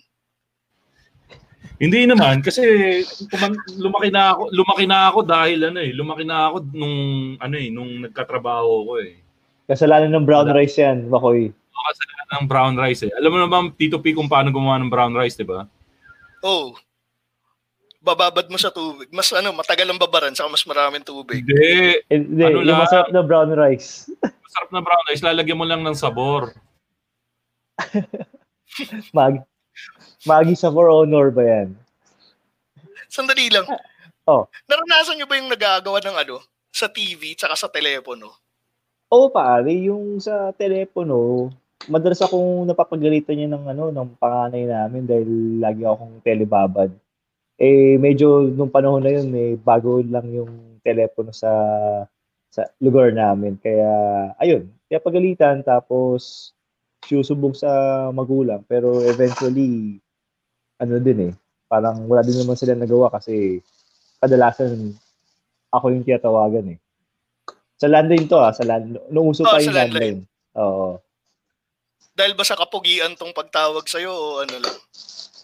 Hindi naman kasi lumaki na ako, lumaki na ako dahil ano eh, lumaki na ako nung ano eh, nung nagkatrabaho ko eh. Kasalanan ng brown rice yan, Makoy. Kasi ng brown rice eh. Alam mo naman Tito P kung paano gumawa ng brown rice, 'di ba? Oh. Bababad mo sa tubig. Mas ano, matagal ang babaran saka mas maraming tubig. Hindi. Hindi, Ano yung lang? masarap na brown rice. (laughs) Masarap na brown rice, lalagyan mo lang ng sabor. (laughs) Mag Magi sa for honor ba yan? Sandali lang. Oh. Naranasan nyo ba yung nagagawa ng ano, sa TV tsaka sa telepono? Oo pare, yung sa telepono, madalas akong napapagalitan niya ng ano, ng panganay namin dahil lagi akong telebabad. Eh medyo nung panahon na yun, eh bago lang yung telepono sa sa lugar namin. Kaya ayun, kaya pagalitan tapos susubog sa magulang pero eventually ano din eh, parang wala din naman sila nagawa kasi kadalasan ako yung tiyatawagan eh. Sa landline to ah, sa landline. Nung uso Oh, pa sa yung landline. Oo. Dahil ba sa kapugian tong pagtawag sa'yo o ano lang?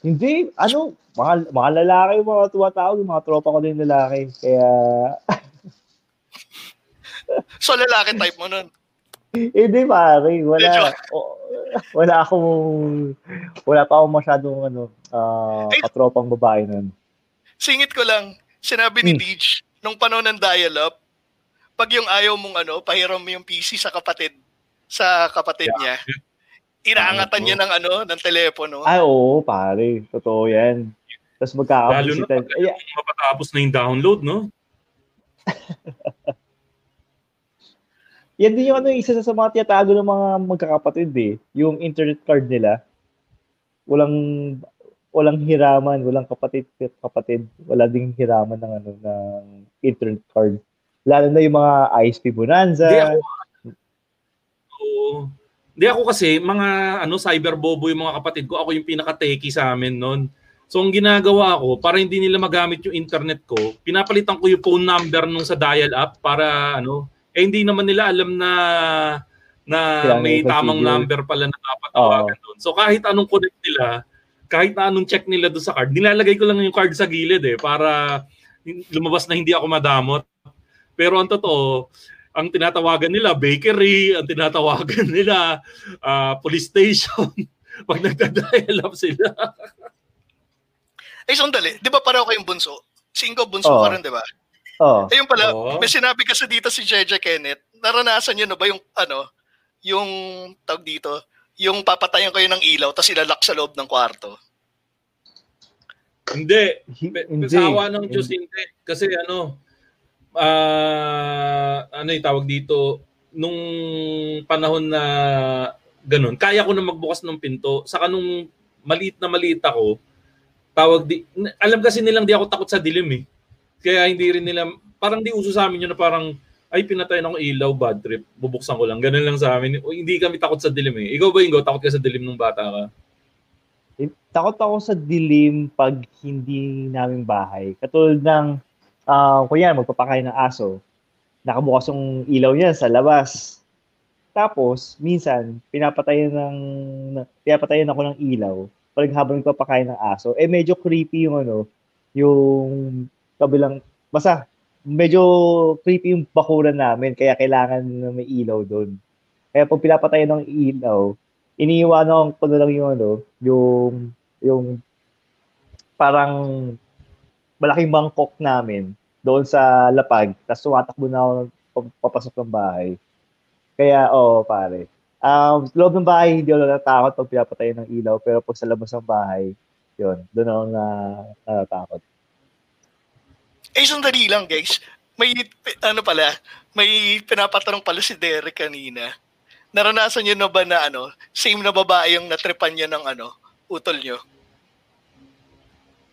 Hindi, ano, mga, mga lalaki, mga tumatawag, mga tropa ko din lalaki. Kaya, (laughs) So lalaki type mo nun. hindi pare, wala, o- wala akong, wala pa akong masyadong, ano, ah, Ay- katropang babae nun. Singit ko lang, sinabi Hmm. ni Deej, nung panahon ng dial-up, pag yung ayaw mong ano, pahiram mo yung PC sa kapatid, sa kapatid niya, inaangatan niya ng ano, ng telepono. Ay, oo, pare, totoo yan. Tapos Lalo na pag mapatapos na yung download, no? (laughs) Yan din yung ano, isa sa mga tiyatago ng mga magkakapatid eh. Yung internet card nila. Walang walang hiraman, walang kapatid kapatid, wala ding hiraman ng ano ng internet card. Lalo na yung mga ISP Bonanza. Hindi ako, Oo. Hindi ako kasi, mga ano, cyberbobo yung mga kapatid ko. Ako yung pinaka-techie sa amin noon. So, ang ginagawa ko, para hindi nila magamit yung internet ko, pinapalitan ko yung phone number nung sa dial-up para ano, eh hindi naman nila alam na na Kailangan may tamang number pala na dapat tawagan doon. So, kahit anong connect nila, kahit na anong check nila doon sa card, nilalagay ko lang yung card sa gilid eh, para lumabas na hindi ako madamot. Pero ang totoo, ang tinatawagan nila bakery, ang tinatawagan nila ah, police station (laughs) pag nagda-dial up sila. (laughs) Eh, sandali, di ba pareho kayong bunso? Singko bunso Oo. ka rin, di ba? Oh. Ayun pala, Oo. may sinabi kasi dito si Jeje Kenneth, naranasan nyo na ba yung, ano, yung, tawag dito, yung papatayan kayo ng ilaw tapos ilalak sa loob ng kwarto? Hindi. Pe- Hindi. Sa awa ng Diyos, hindi. Kasi ano, ah ano yung tawag dito, nung panahon na ganun, kaya ko na magbukas ng pinto. Saka nung maliit na maliit ako, tawag di, alam kasi nilang di ako takot sa dilim eh. Kaya hindi rin nila, parang di uso sa amin yun na parang, ay pinatay na ako ilaw, bad trip, bubuksan ko lang. Ganun lang sa amin. O, hindi kami takot sa dilim eh. Ikaw ba, Ingo, takot ka sa dilim nung bata ka? Eh, Takot ako sa dilim pag hindi namin bahay. Katulad ng, uh, kuya, magpapakain ng aso. Nakabukas yung ilaw niya sa labas. Tapos, minsan, pinapatayan ng, na- pinapatayan ako ng ilaw pag habang nagpapakain ng aso. Eh, medyo creepy yung ano, yung kabilang, basta, medyo creepy yung bakuran namin, kaya kailangan na may ilaw doon. Kaya pag pinapatayan ng ilaw, iniiwanan ko na lang yung ano, yung yung parang malaking mangkok namin doon sa lapag, tapos tumatakbo na ako pa- papasok ng bahay. Kaya, oo, pare. Um, loob ng bahay, hindi ako natatakot pag pinapatay ng ilaw, pero pag sa labas ng bahay, yun, doon ako na natatakot. Eh, sandali lang, guys. May, ano pala, may pinapatanong pala si Derek kanina. Naranasan nyo na ba na ano, same na babae yung natripan niya ng ano, utol nyo?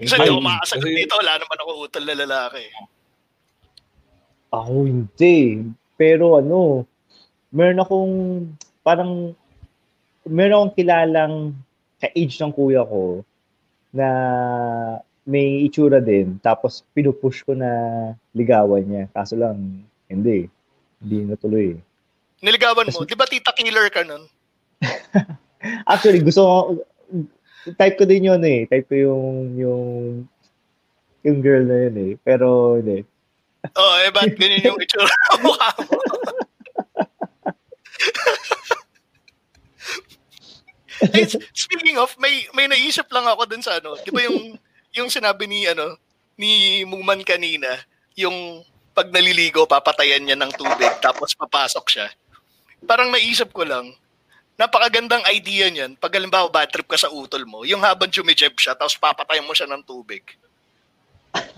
Kasi hindi ako makasagot Kasi- dito, wala naman ako utol na lalaki. Ako hindi. Pero ano, meron akong parang meron akong kilalang ka-age ng kuya ko na may itsura din. Tapos pinupush ko na ligawan niya. Kaso lang, hindi. Hindi natuloy. Niligawan mo. Di ba tita killer ka nun? (laughs) Actually, gusto ko, type ko din yun eh. Type ko yung, yung, yung girl na yun eh. Pero hindi. Oo, oh, eh ba't ganyan yung itsura ng mukha mo? (laughs) eh, speaking of, may may naisip lang ako dun sa ano, 'di ba yung yung sinabi ni ano ni Muman kanina, yung pag naliligo papatayan niya ng tubig tapos papasok siya. Parang naisip ko lang, napakagandang idea niyan. Pag halimbawa bad trip ka sa utol mo, yung habang jumijeb siya tapos papatayan mo siya ng tubig. (laughs)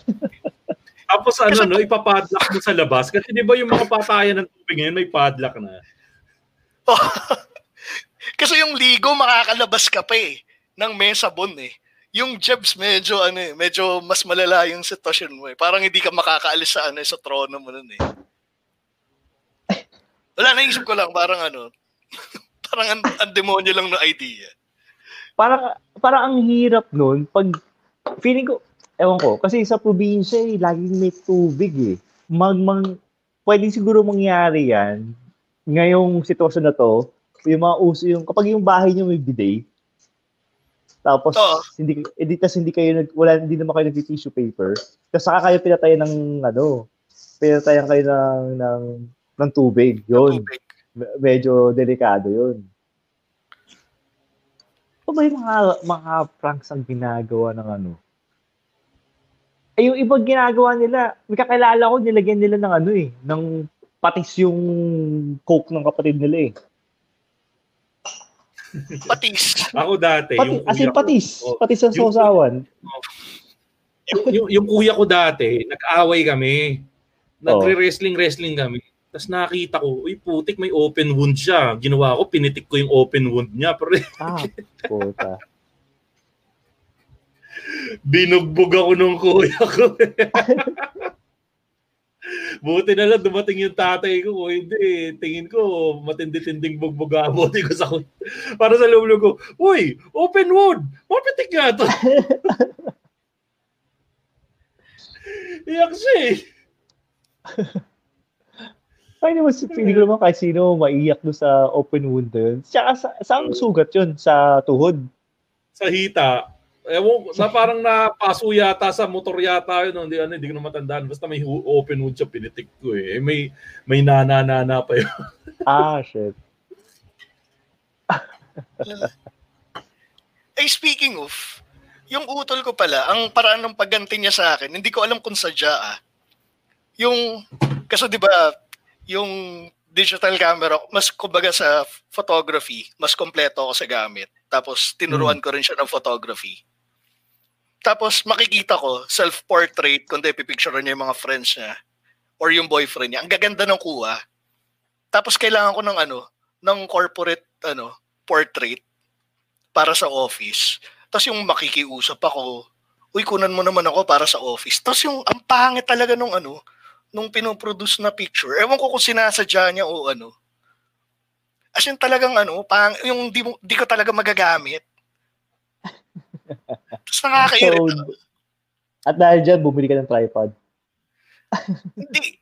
Tapos ano, no, ipapadlock mo sa labas. Kasi di ba yung mga patayan ng tubig ngayon may padlock na. (laughs) Kasi yung ligo makakalabas ka pa eh ng may sabon eh. Yung jebs medyo ano eh, medyo mas malala yung sitwasyon mo eh. Parang hindi ka makakaalis sa ano eh, sa trono mo nun eh. (laughs) Wala naisip ko lang parang ano, parang ang, ang demonyo lang no idea. Parang parang ang hirap nun pag feeling ko ewan ko kasi sa probinsya eh, laging may tubig eh. Mag, mag pwedeng siguro mangyari yan ngayong sitwasyon na to yung mga uso yung kapag yung bahay niyo may bidet tapos Oo. hindi hindi tas hindi kayo nag, wala hindi naman kayo nag-tissue paper tapos saka kayo pinatayan ng ano pinatayan kayo ng ng ng tubig yun Me- medyo delikado yun o ba yung mga mga pranks ang ginagawa ng ano eh yung ibang ginagawa nila may kakilala ko nilagyan nila ng ano eh ng patis yung coke ng kapatid nila eh Patis. (laughs) Ako dati, Pati, yung as in kuya ko- patis. Oh, patis sa yung- yung, yung, yung kuya ko dati, nag-away kami. Nagre-wrestling-wrestling kami. Tapos nakita ko, uy putik, may open wound siya. Ginawa ko, pinitik ko yung open wound niya. (laughs) Pero Ah, puta. binugbog ako nung kuya ko. (laughs) Buti na lang dumating yung tatay ko. Kung hindi, tingin ko, matindi-tinding bugbog abuti ko sa kuya. Para sa loob ko, uy, open wound! Mapitik nga to! (laughs) Iyak siya eh. Ay, hindi mo, hindi ko naman kahit sino maiyak doon sa open wound na yun. Tsaka sa, saan sugat yun? Sa tuhod? Sa hita. Ewan, na parang napaso yata sa motor yata yun. Hindi, ano, hindi ko na matandaan. Basta may open wound siya, pinitik ko eh. Eh, May, may nana-nana pa yun. (laughs) Ah, shit. (laughs) Eh, speaking of, yung utol ko pala, ang paraan ng pagganti niya sa akin, hindi ko alam kung sadya ah. Yung, kasi di ba, yung digital camera, mas kumbaga sa photography, mas kompleto ako sa gamit. Tapos tinuruan ko rin siya ng photography. Tapos makikita ko, self-portrait, kung pipicture niya yung mga friends niya or yung boyfriend niya. Ang gaganda ng kuha. Tapos kailangan ko ng ano, ng corporate ano, portrait para sa office. Tapos yung makikiusap ako, uy, kunan mo naman ako para sa office. Tapos yung, ang pangit talaga nung ano, nung pinoproduce na picture. Ewan ko kung sinasadya niya o ano. As in talagang ano, pang, yung di, mo, di ko talaga magagamit. (laughs) Tapos nakakairita. So, at dahil dyan, bumili ka ng tripod. (laughs) hindi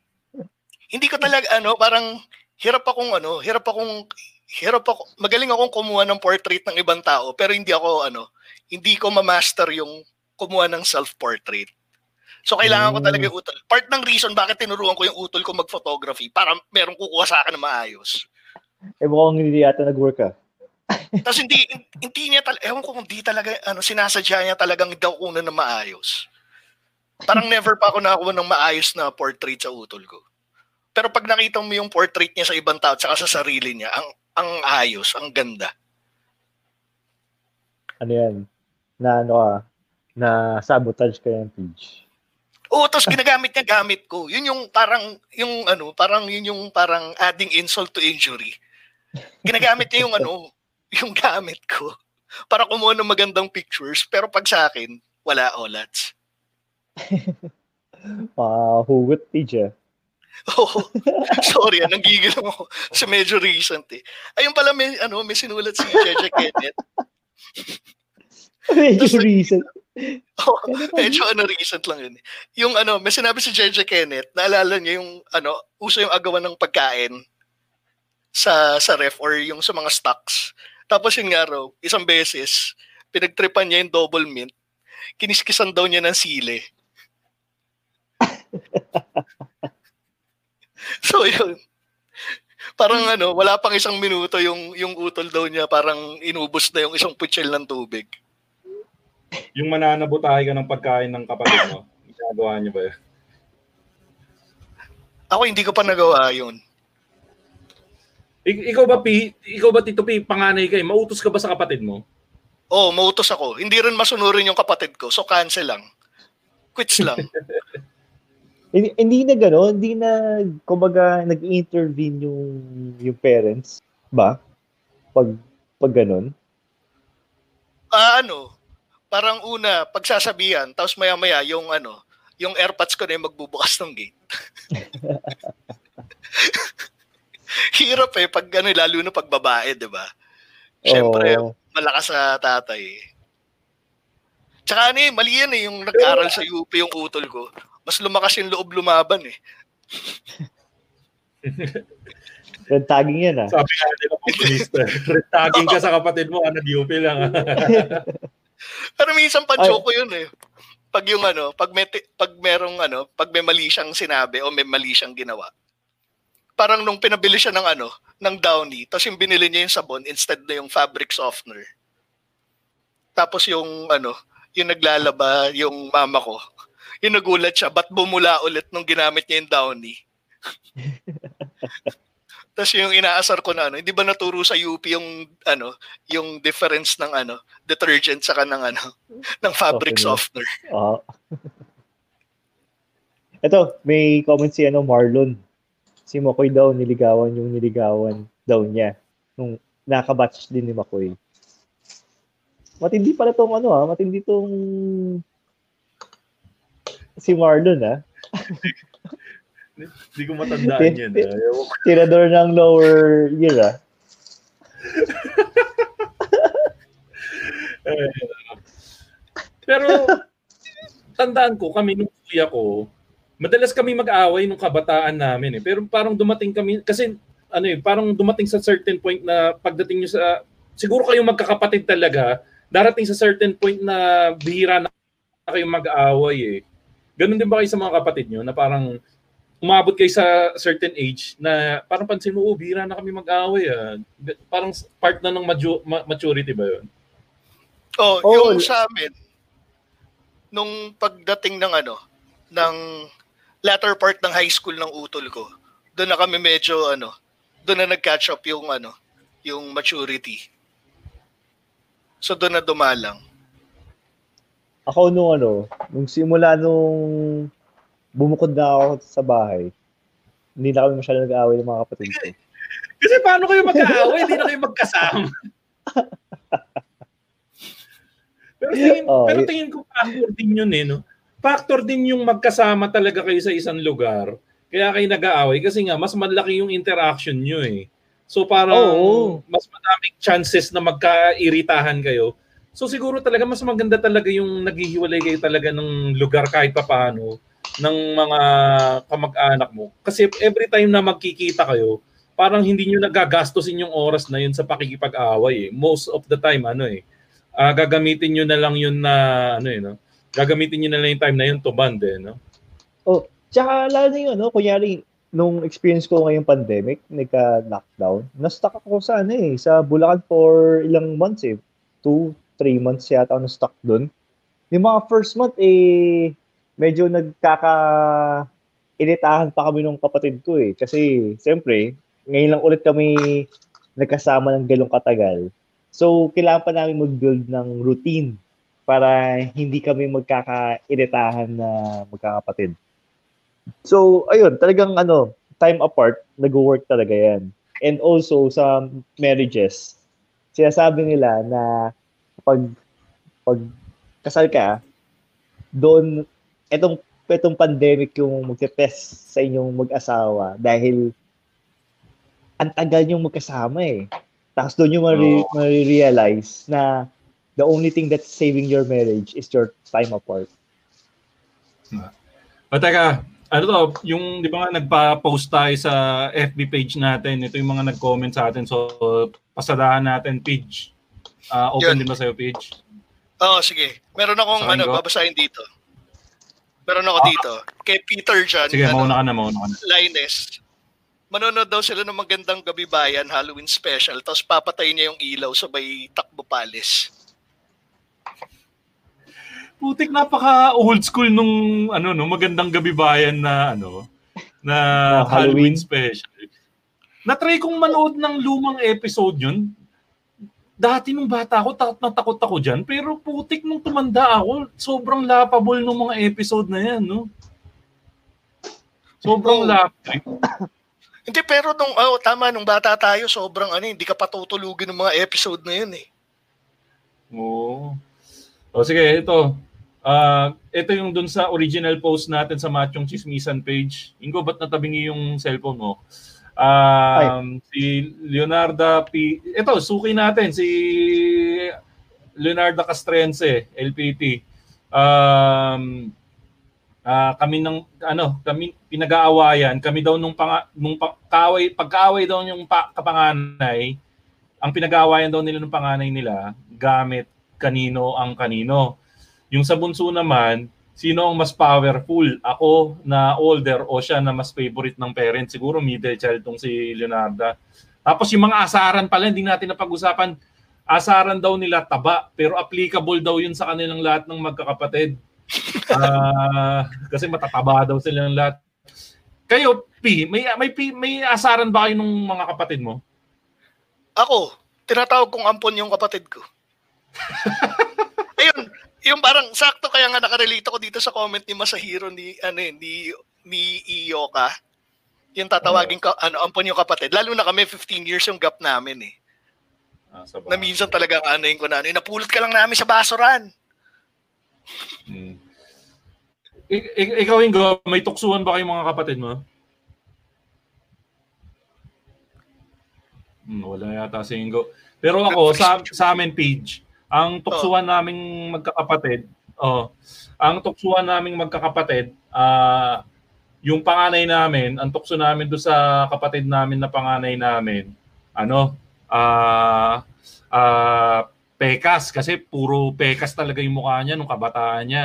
hindi ko talaga ano, parang hirap akong ano, hirap akong hirap ako, magaling akong kumuha ng portrait ng ibang tao, pero hindi ako ano, hindi ko ma-master yung kumuha ng self-portrait. So kailangan ko talaga yung utol. Part ng reason bakit tinuruan ko yung utol ko mag-photography para merong kukuha sa akin na maayos. Eh, mukhang hindi yata nag-work ah. (laughs) Tapos hindi hindi niya talaga, ewan ko kung di talaga ano sinasadya niya talagang daw kunan na maayos. Parang never pa ako nakakuha ng maayos na portrait sa utol ko. Pero pag nakita mo yung portrait niya sa ibang tao at sa sarili niya, ang ang ayos, ang ganda. Ano yan? Na ano ka? Na sabotage ka yung page. Oo, tapos ginagamit niya gamit ko. Yun yung parang yung ano, parang yun yung parang adding insult to injury. Ginagamit niya yung ano, yung gamit ko para kumuha ng magandang pictures pero pag sa akin, wala olats. (laughs) Ah, hugot page ah. Oo. (laughs) Sorry, ah, nanggigil ako. Kasi medyo recent eh. Ayun pala, may, ano, may sinulat si Jeje Kenneth. (laughs) medyo recent. (laughs) Oh, medyo ano, recent lang yun. Yung ano, may sinabi si Jeje Kenneth, naalala niya yung ano, uso yung agawan ng pagkain sa sa ref or yung sa mga stocks. Tapos yung nga raw, isang beses, pinagtripan niya yung double mint, kiniskisan daw niya ng sili. (laughs) so yun. Parang ano, wala pang isang minuto yung yung utol daw niya, parang inubos na yung isang putsil ng tubig. Yung mananabutahe ka ng pagkain ng kapatid mo, ginagawa niyo ba yun? Ako hindi ko pa nagawa yun. Ik- ikaw ba, Pi, ikaw ba, Tito Pi, panganay ka eh, mautos ka ba sa kapatid mo? Oo, oh, mautos ako. Hindi rin masunurin yung kapatid ko, so cancel lang. Quits lang. (laughs) Hindi, hindi na gano'n, hindi na, kumbaga, nag-intervene yung, yung parents ba? Pag, pag gano'n? Ah, ano, parang una, pagsasabihan, tapos maya-maya, yung ano, yung airpods ko na yung magbubukas ng gate. (laughs) Hirap eh, pag ano, lalo na pag babae, di ba? Siyempre, Oo. malakas sa tatay. Tsaka ano eh, mali yan eh, yung nag-aral sa UP yung utol ko. Mas lumakas yung loob lumaban eh. (laughs) Red tagging yan ah. Sabi nga nila, komunista. Retaging ka sa kapatid mo, ah, nag-UP lang. ah. (laughs) Pero minsan pa joke ko yun eh. Pag yung ano, pag may pag merong ano, pag may mali siyang sinabi o may mali siyang ginawa. Parang nung pinabili siya ng ano, ng Downy, tapos yung binili niya yung sabon instead na yung fabric softener. Tapos yung ano, yung naglalaba, yung mama ko, yung nagulat siya, ba't bumula ulit nung ginamit niya yung Downy? (laughs) Tapos yung inaasar ko na ano, hindi ba naturo sa UP yung ano, yung difference ng ano, detergent saka ng ano, (laughs) ng fabric Softener. softener. (laughs) Oo. Ito, may comment si ano, Marlon. Si Makoy daw, niligawan yung niligawan daw niya. Nung nakabatch din ni Makoy. Matindi pala tong ano ah, matindi tong si Marlon ah. (laughs) Hindi ko matandaan ah. Ko. Tirador ng lower year ah. (laughs) Eh, Pero, tandaan ko, kami nung kuya ko, madalas kami mag-away nung kabataan namin eh. Pero parang dumating kami, kasi ano eh, parang dumating sa certain point na pagdating nyo sa, siguro kayong magkakapatid talaga, darating sa certain point na bihira na kayong mag-away eh. Ganun din ba kayo sa mga kapatid nyo na parang umabot kayo sa certain age na parang pansin mo, oh, bihira na kami mag-away ah. Parang part na ng maju- ma- maturity ba yun? Oh, Oh, yung sa amin, nung pagdating ng ano, ng latter part ng high school ng utol ko, doon na kami medyo ano, doon na nag-catch up yung ano, yung maturity. So doon na dumalang. Ako nung ano, nung simula nung bumukod na ako sa bahay, hindi na kami masyado nag-aaway ng mga kapatid ko. Kasi paano kayo mag-aaway? Hindi na kayo magkasama. pero tingin, Oh, pero tingin ko factor din yun eh, no? Factor din yung magkasama talaga kayo sa isang lugar. Kaya kayo nag-aaway kasi nga mas malaki yung interaction nyo eh. So parang Oo. mas madaming chances na magkairitahan kayo. So siguro talaga mas maganda talaga yung naghihiwalay kayo talaga ng lugar kahit papaano ng mga kamag-anak mo. Kasi every time na magkikita kayo, parang hindi nyo nagagastosin yung oras na yun sa pakikipag-away eh. Most of the time, ano eh, ah, gagamitin nyo na lang yun na, ano eh, no? gagamitin nyo na lang yung time na yun to bond eh, no? Oh, tsaka lalo na yung ano, kunyari, nung experience ko ngayong pandemic, nagka-lockdown, na-stuck ako sa ano eh, sa Bulacan for ilang months eh. Two, three months yata ako na-stuck doon. Yung mga first month eh, medyo nagkaka initahan pa kami ng kapatid ko eh. Kasi, siyempre, ngayon lang ulit kami nagkasama ng galong katagal. So, kailangan pa namin mag-build ng routine para hindi kami magkakairitahan na magkakapatid. So, ayun, talagang ano, time apart, nag-work talaga yan. And also, sa marriages, sinasabi nila na pag, pag kasal ka, doon, etong itong pandemic yung magte-test sa inyong mag-asawa dahil ang tagal yung magkasama eh. Tapos doon yung Oo. marirealize na the only thing that's saving your marriage is your time apart. O teka, ano to, yung di ba nga nagpa-post tayo sa FB page natin, ito yung mga nag-comment sa atin. So, pasadahan natin page. Ah, open Yun. din ba sa'yo page? Oo, sige. Meron akong Sa ano, babasahin dito. Meron ako dito. Kay Peter John, Sige, ano, mauna ka na, mauna ka na. Linus. Manonood daw sila ng magandang gabi bayan Halloween special tapos papatayin niya yung ilaw sabay takbo palis. Putik napaka old school nung ano no, magandang gabi bayan na ano na Na Halloween. Halloween. special. Na-try kong manood ng lumang episode yun. Dati nung bata ako, takot na takot ako dyan. Pero putik nung tumanda ako, sobrang lapable nung mga episode na yan, no? Sobrang Oo. lapable. (coughs) Hindi pero nung oh, tama nung bata tayo sobrang ano hindi ka patutulugin ng mga episode na yun eh. Oo. O sige, ito. Ah, ito yung dun sa original post natin sa Machong Chismisan page. Ingo, ba't natabingi yung cellphone mo? Um, si Leonardo P... Ito, suki natin. Si Leonardo Castrense, LPT. Um, ah, kami ng ano, kami pinag-aawayan, kami daw nung pang nung pa, kaaway, pagkaaway daw yung pa, kapanganay, ang pinag-aawayan daw nila ng panganay nila gamit kanino ang kanino. Yung sa bunso naman, sino ang mas powerful? Ako na older o siya na mas favorite ng parents? Siguro middle child tong si Leonardo. Tapos yung mga asaran pala, hindi natin napag-usapan. Asaran daw nila taba, pero applicable daw yun sa kanilang lahat ng magkakapatid. (laughs) Ah, kasi matataba daw silang lahat. Kayo, P, may may P, may asaran ba kayo ng mga kapatid mo? Ako, tinatawag kong ampon yung kapatid ko. (laughs) Ayun, yung parang sakto kaya nga nakarelate ako dito sa comment ni Masahiro ni ano yun, ni ni Iyoka. Yung tatawagin ka ano ampon yung kapatid. Lalo na kami 15 years yung gap namin eh. Ah, sa Na minsan talagang ano yung ko na ano, eh, napulot ka lang namin sa basuran. Hmm. I- ik- ikaw, Ingo, may tuksuhan ba kayong mga kapatid mo? Hmm, wala yata si Ingo. Pero ako, sa, sa amin page, ang tuksuhan naming magkakapatid, oh, ang tuksuhan naming magkakapatid, ah, yung panganay namin, ang tukso namin do sa kapatid namin na panganay namin, ano, ah, ah, pekas kasi puro pekas talaga yung mukha niya nung kabataan niya.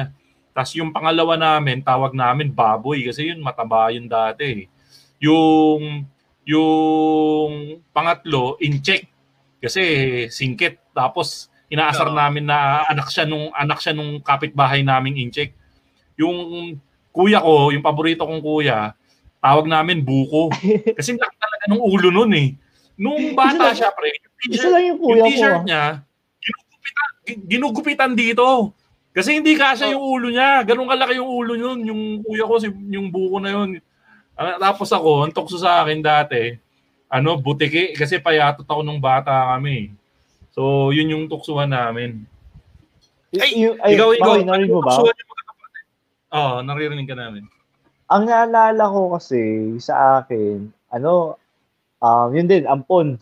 Tapos yung pangalawa namin, tawag namin baboy kasi yun mataba yun dati. Yung yung pangatlo, incheck kasi singkit. Tapos inaasar Oo. namin na anak siya nung anak siya nung kapitbahay naming incheck. Yung kuya ko, yung paborito kong kuya, tawag namin buko. (laughs) Kasi laki talaga ng ulo nun eh. Nung bata siya, pre, yung t-shirt, lang yung kuya yung ko. t-shirt ah. niya, ginugupitan, gi- ginugupitan dito. Kasi hindi kasya yung ulo niya. Ganun kalaki yung ulo yun. Yung kuya ko, si, yung buko na yun. Ah, tapos ako, ang tukso sa akin dati, ano, butiki. Kasi payatot ako nung bata kami. So, yun yung tuksuhan namin. Ay, Y- ay, ikaw, ikaw, narinig mo ba? yung? Oo, oh, naririnig ka namin. Ang naalala ko kasi sa akin, ano, um, yun din, ampon.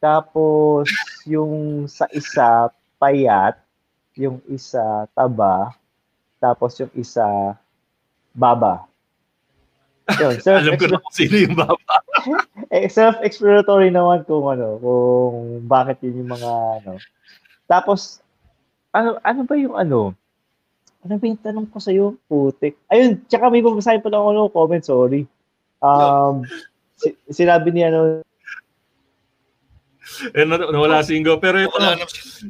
Tapos, (laughs) yung sa isa, payat. Yung isa, taba. Tapos, yung isa, baba. Yun, self (laughs) Alam ko na kung sino yung baba. (laughs) eh, self-explanatory naman kung ano, kung bakit yun yung mga ano. Tapos, ano, ano ba yung ano? Ano ba yung tanong ko sa'yo? Putik. Ayun, tsaka may babasahin pa lang ako ng comment, sorry. Um, si, sinabi ni ano, Eh, na- nawala si Ingo. Pero ito, Wala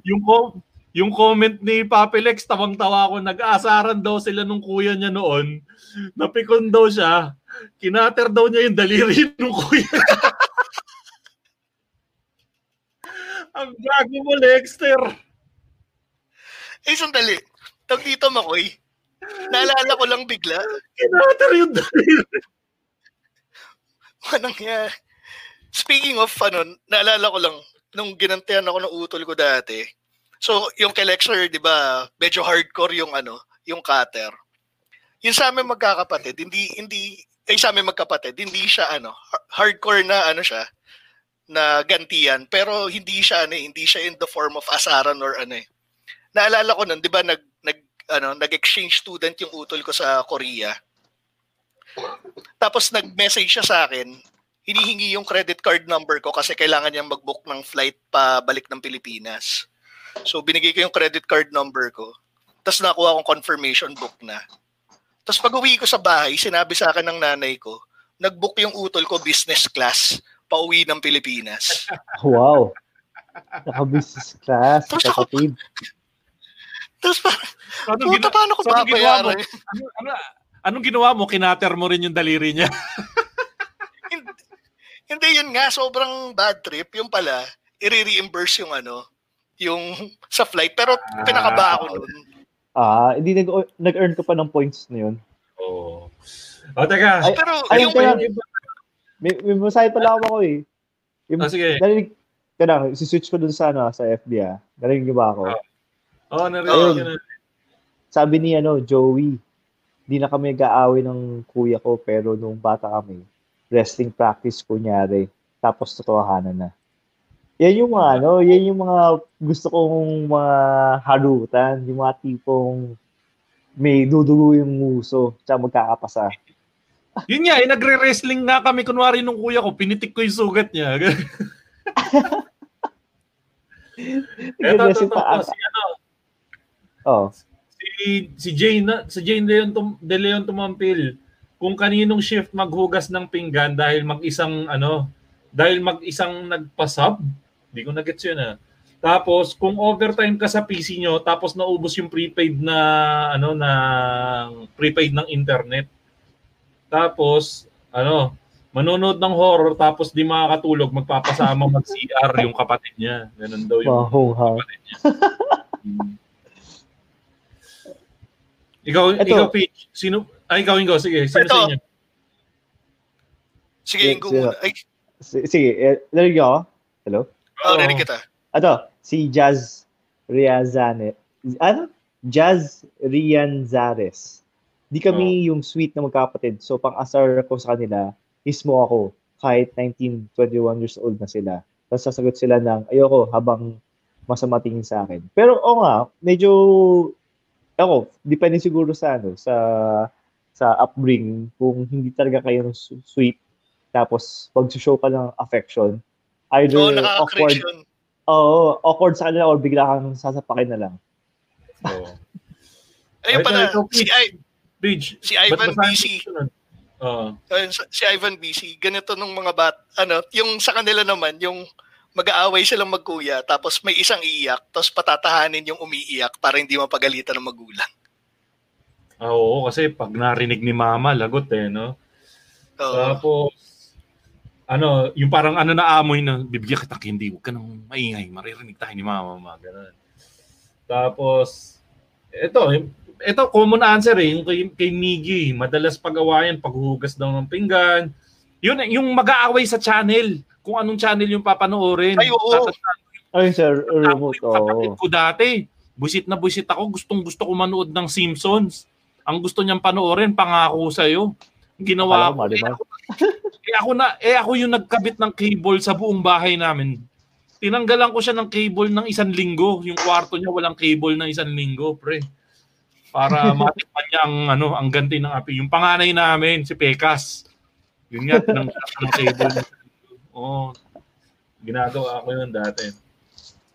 yung, com- yung comment ni Papilex, tawang-tawa ko, nag-aasaran daw sila nung kuya niya noon. Napikon daw siya. Kinater daw niya yung daliri (laughs) nung kuya. Ang gago mo, Lexter. Eh, sandali. Tag dito, Makoy. Naalala ko lang bigla. Kinater yung daliri. Anong nangyari? Speaking of, ano, naalala ko lang, nung ginantihan ako ng utol ko dati, so, yung kay lecturer, di ba, medyo hardcore yung, ano, yung cutter. Yung sa amin magkakapatid, hindi, hindi, eh sa amin magkapatid, hindi siya ano, har- hardcore na ano siya, na gantian, pero hindi siya ano, eh, hindi siya in the form of asaran or ano eh. Naalala ko nun, 'di ba, nag nag ano, nag-exchange student yung utol ko sa Korea. Tapos nag-message siya sa akin, hinihingi yung credit card number ko kasi kailangan niyang mag-book ng flight pa balik ng Pilipinas. So binigay ko yung credit card number ko. Tapos nakuha akong confirmation book na. Tapos pag uwi ko sa bahay, sinabi sa akin ng nanay ko, nag-book yung utol ko business class pauwi ng Pilipinas. (laughs) Wow. Naka-business class, kapatid. Tapos parang, Anong puta, gina- paano ko so, babayaran? Ano, ano, anong ginawa mo? Kinater mo rin yung daliri niya. (laughs) Hindi yun nga, sobrang bad trip. Yung pala, i-reimburse yung ano, yung sa flight. Pero pinakaba ako nun. Ah, hindi nag nag-earn ka pa ng points na yun. Oo. Oh. teka. Ay, Pero ay, yung, teka. May, may masahe pala ako eh. Yung, Ah, sige. Narinig, kaya si-switch ko dun sa, ano, sa FB ah. Narinig niyo ba ako? Oo, oh, narinig Ayun. ko na. Sabi ni ano, Joey, di na kami nag-aaway ng kuya ko pero nung bata kami, wrestling practice kunyari. Tapos totohanan na. Yan yung mga ano, yan yung mga gusto kong mga harutan, yung mga tipong may dudugo yung nguso, tsaka magkakapasa. Yun nga, eh, nagre-wrestling nga kami kunwari nung kuya ko, pinitik ko yung sugat niya. (laughs) Eto, Nag-wrestling to, to, pa to, si ano, Oh. si, si Jane, si Jane Leon, Tum, De Leon Tumampil, kung kaninong shift maghugas ng pinggan dahil mag-isang ano, dahil mag-isang nagpasab, hindi ko na-gets yun ah. Tapos kung overtime ka sa PC nyo, tapos naubos yung prepaid na ano na prepaid ng internet. Tapos ano, manonood ng horror tapos di makakatulog, magpapasama mag-CR yung kapatid niya. Ganun daw yung Mahong ha. Hmm. Ikaw, Ito. ikaw Peach, sino, ay ikaw Ingo, sige, sino Ito. sa inyo? sige, Ingo. Ay, Sige, eh, narinig niyo ako? Hello? Oh, narinig kita. Ano? Si Jazz Riazane. Ano? Jazz Rianzares. Di kami yung sweet na magkapatid. So, pang-asar ko sa kanila, mismo ako, kahit 19, 21 years old na sila. Tapos sasagot sila ng, ayoko, habang masama tingin sa akin. Pero, oo nga, medyo, ako, depende siguro sa, ano, sa, sa upbringing, kung hindi talaga kayo sweet, tapos pag show ka ng affection, either Oo, awkward. Oo, awkward sa kanila or bigla kang sasapakin na lang. Oo. (laughs) Ayun Ito, pala, si, I, Peach, si Ivan BC. Ayun, si Ivan BC, ganito nung mga bat, ano, yung sa kanila naman, yung mag-aaway silang magkuya, tapos may isang iiyak, tapos patatahanin yung umiiyak para hindi mapagalitan ng magulang. Ah, oo, kasi pag narinig ni mama, lagot eh, no? Oo. Tapos, ano, yung parang ano na amoy na, bibigyan kita hindi, huwag ka nang maingay, maririnig tayo ni mama, mga ganun. Tapos, ito, ito, common answer eh, yung kay, kay Miggy, madalas pag-awayan, paghuhugas daw ng pinggan. Yun, yung mag-aaway sa channel, kung anong channel yung papanoorin. Ay, oo. Ay, sir, remote, yung kapatid oo. ko dati. Busit na busit ako, gustong gusto ko manood ng Simpsons. Ang gusto niyang panoorin, pangako sa'yo. Ginawa Akala ko, eh, Marimar. ako, eh ako na eh ako yung nagkabit ng cable sa buong bahay namin. Tinanggalan ko siya ng cable ng isang linggo. Yung kwarto niya walang cable ng isang linggo, pre. Para (laughs) matikman niya ang ano, ang ganti ng api. Yung panganay namin si Pekas. Yun nga tinanggalan ng cable. Oo. ginagawa ko yun dati.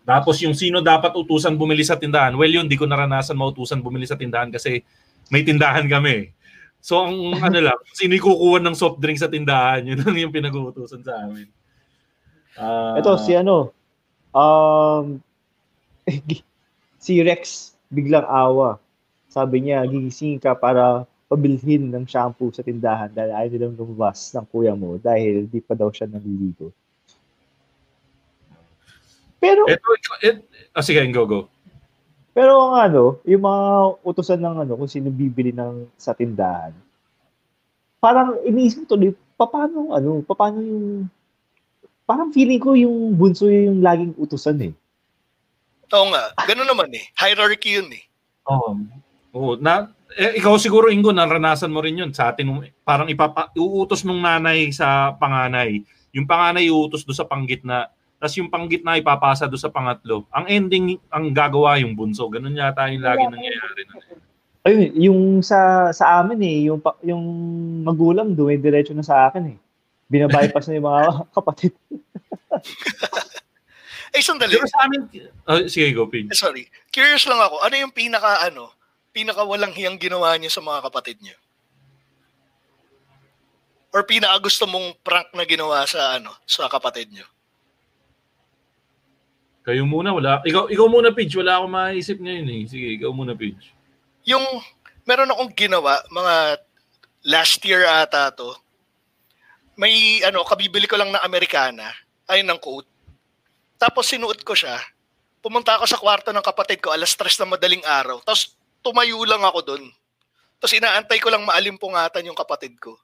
Tapos yung sino dapat utusan bumili sa tindahan. Well, yun, di ko naranasan mautusan bumili sa tindahan kasi may tindahan kami. So, ang ano lang, (laughs) sino yung kukuha ng soft drink sa tindahan, yun lang yung pinag-uutusan sa amin. Ah, Ito, si ano, um, (laughs) si Rex, biglang awa. Sabi niya, gigising ka para pabilhin ng shampoo sa tindahan dahil ayaw nilang lumabas ng kuya mo dahil di pa daw siya naliligo. Pero, Ito, it, ah, sige, go, go. Pero ang ano, yung mga utosan ng ano, kung sino bibili ng sa tindahan, parang iniisip ko tuloy, paano, ano, paano yung, parang feeling ko yung bunso yung laging utusan eh. Oo nga, ganun naman eh. Hierarchy yun eh. Oo. Oo, na eh, ikaw siguro Ingo naranasan mo rin 'yun sa atin parang ipapa uutos nung nanay sa panganay. Yung panganay uutos do sa panggitna, tapos yung panggitna ipapasa do sa pangatlo. Ang ending ang gagawa yung bunso. Ganun yata yung lagi nangyayari. Ayun, yung sa sa amin eh, yung pa- yung magulang dumidiretso na sa akin eh. Binabypass na yung mga (laughs) kapatid. (laughs) Eh, sandali. Pero sa amin, oh, sige go Pin. Eh, sorry. Curious lang ako. Ano yung pinaka, ano, pinaka walang hiyang ginawa niyo sa mga kapatid niyo? Or pinaka gusto mong prank na ginawa sa, ano, sa kapatid niyo? Kayo muna, wala. Ikaw, ikaw muna, Pidge. Wala akong maisip ngayon eh. Sige, ikaw muna, Pidge. Yung, meron akong ginawa, mga last year ata to. May, ano, kabibili ko lang ng Americana. Ayun ng coat. Tapos sinuot ko siya. Pumunta ako sa kwarto ng kapatid ko alas 3 na madaling araw. Tapos tumayo lang ako doon. Tapos inaantay ko lang maalimpungatan yung kapatid ko.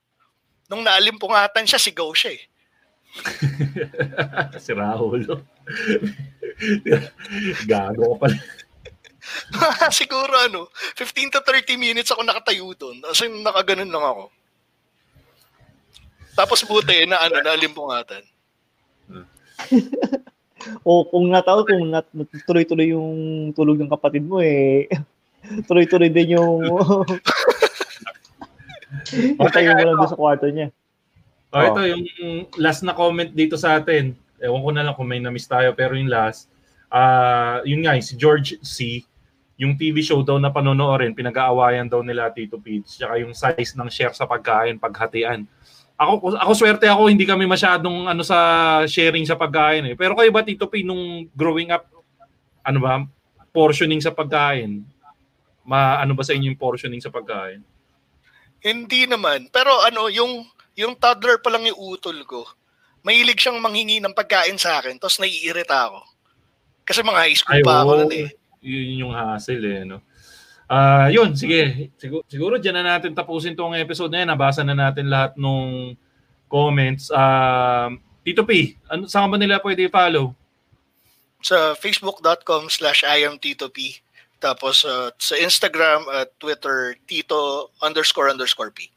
Nung naalimpungatan siya, sigaw siya eh. (laughs) si Rahul. (laughs) Gago ka pala. (laughs) Siguro ano, 15 to 30 minutes ako nakatayo doon. As in, nakaganon lang ako. Tapos buti na ano, naalimpungatan. o kung nataon, kung nat, tuloy-tuloy yung tulog ng kapatid mo eh, tuloy-tuloy din yung Patayin mo lang doon sa kwarto niya. Oh, ito yung last na comment dito sa atin. Ewan ko na lang kung may na-miss tayo pero yung last, ah yun nga, si George C., yung TV show daw na panonoorin, pinag-aawayan daw nila Tito Pete, tsaka yung size ng share sa pagkain, paghatian. Ako, ako swerte ako, hindi kami masyadong ano sa sharing sa pagkain eh. Pero kayo ba Tito P, nung growing up, ano ba, portioning sa pagkain? Ma, ano ba sa inyo yung portioning sa pagkain? Hindi naman. Pero ano, yung yung toddler pa lang yung utol ko. Mahilig siyang manghingi ng pagkain sa akin, tapos naiirita ako. Kasi mga high school Ay, pa ako oo. nun eh. Yun yung hassle eh, no? Ah, yun, sige. Siguro, siguro diyan na natin tapusin tong episode na yan. Nabasa na natin lahat nung comments. Ah, Tito P, ano, saan ba nila pwede i-follow? Sa facebook.com slash IamTitoP. Tapos uh, sa Instagram at Twitter, Tito underscore underscore P.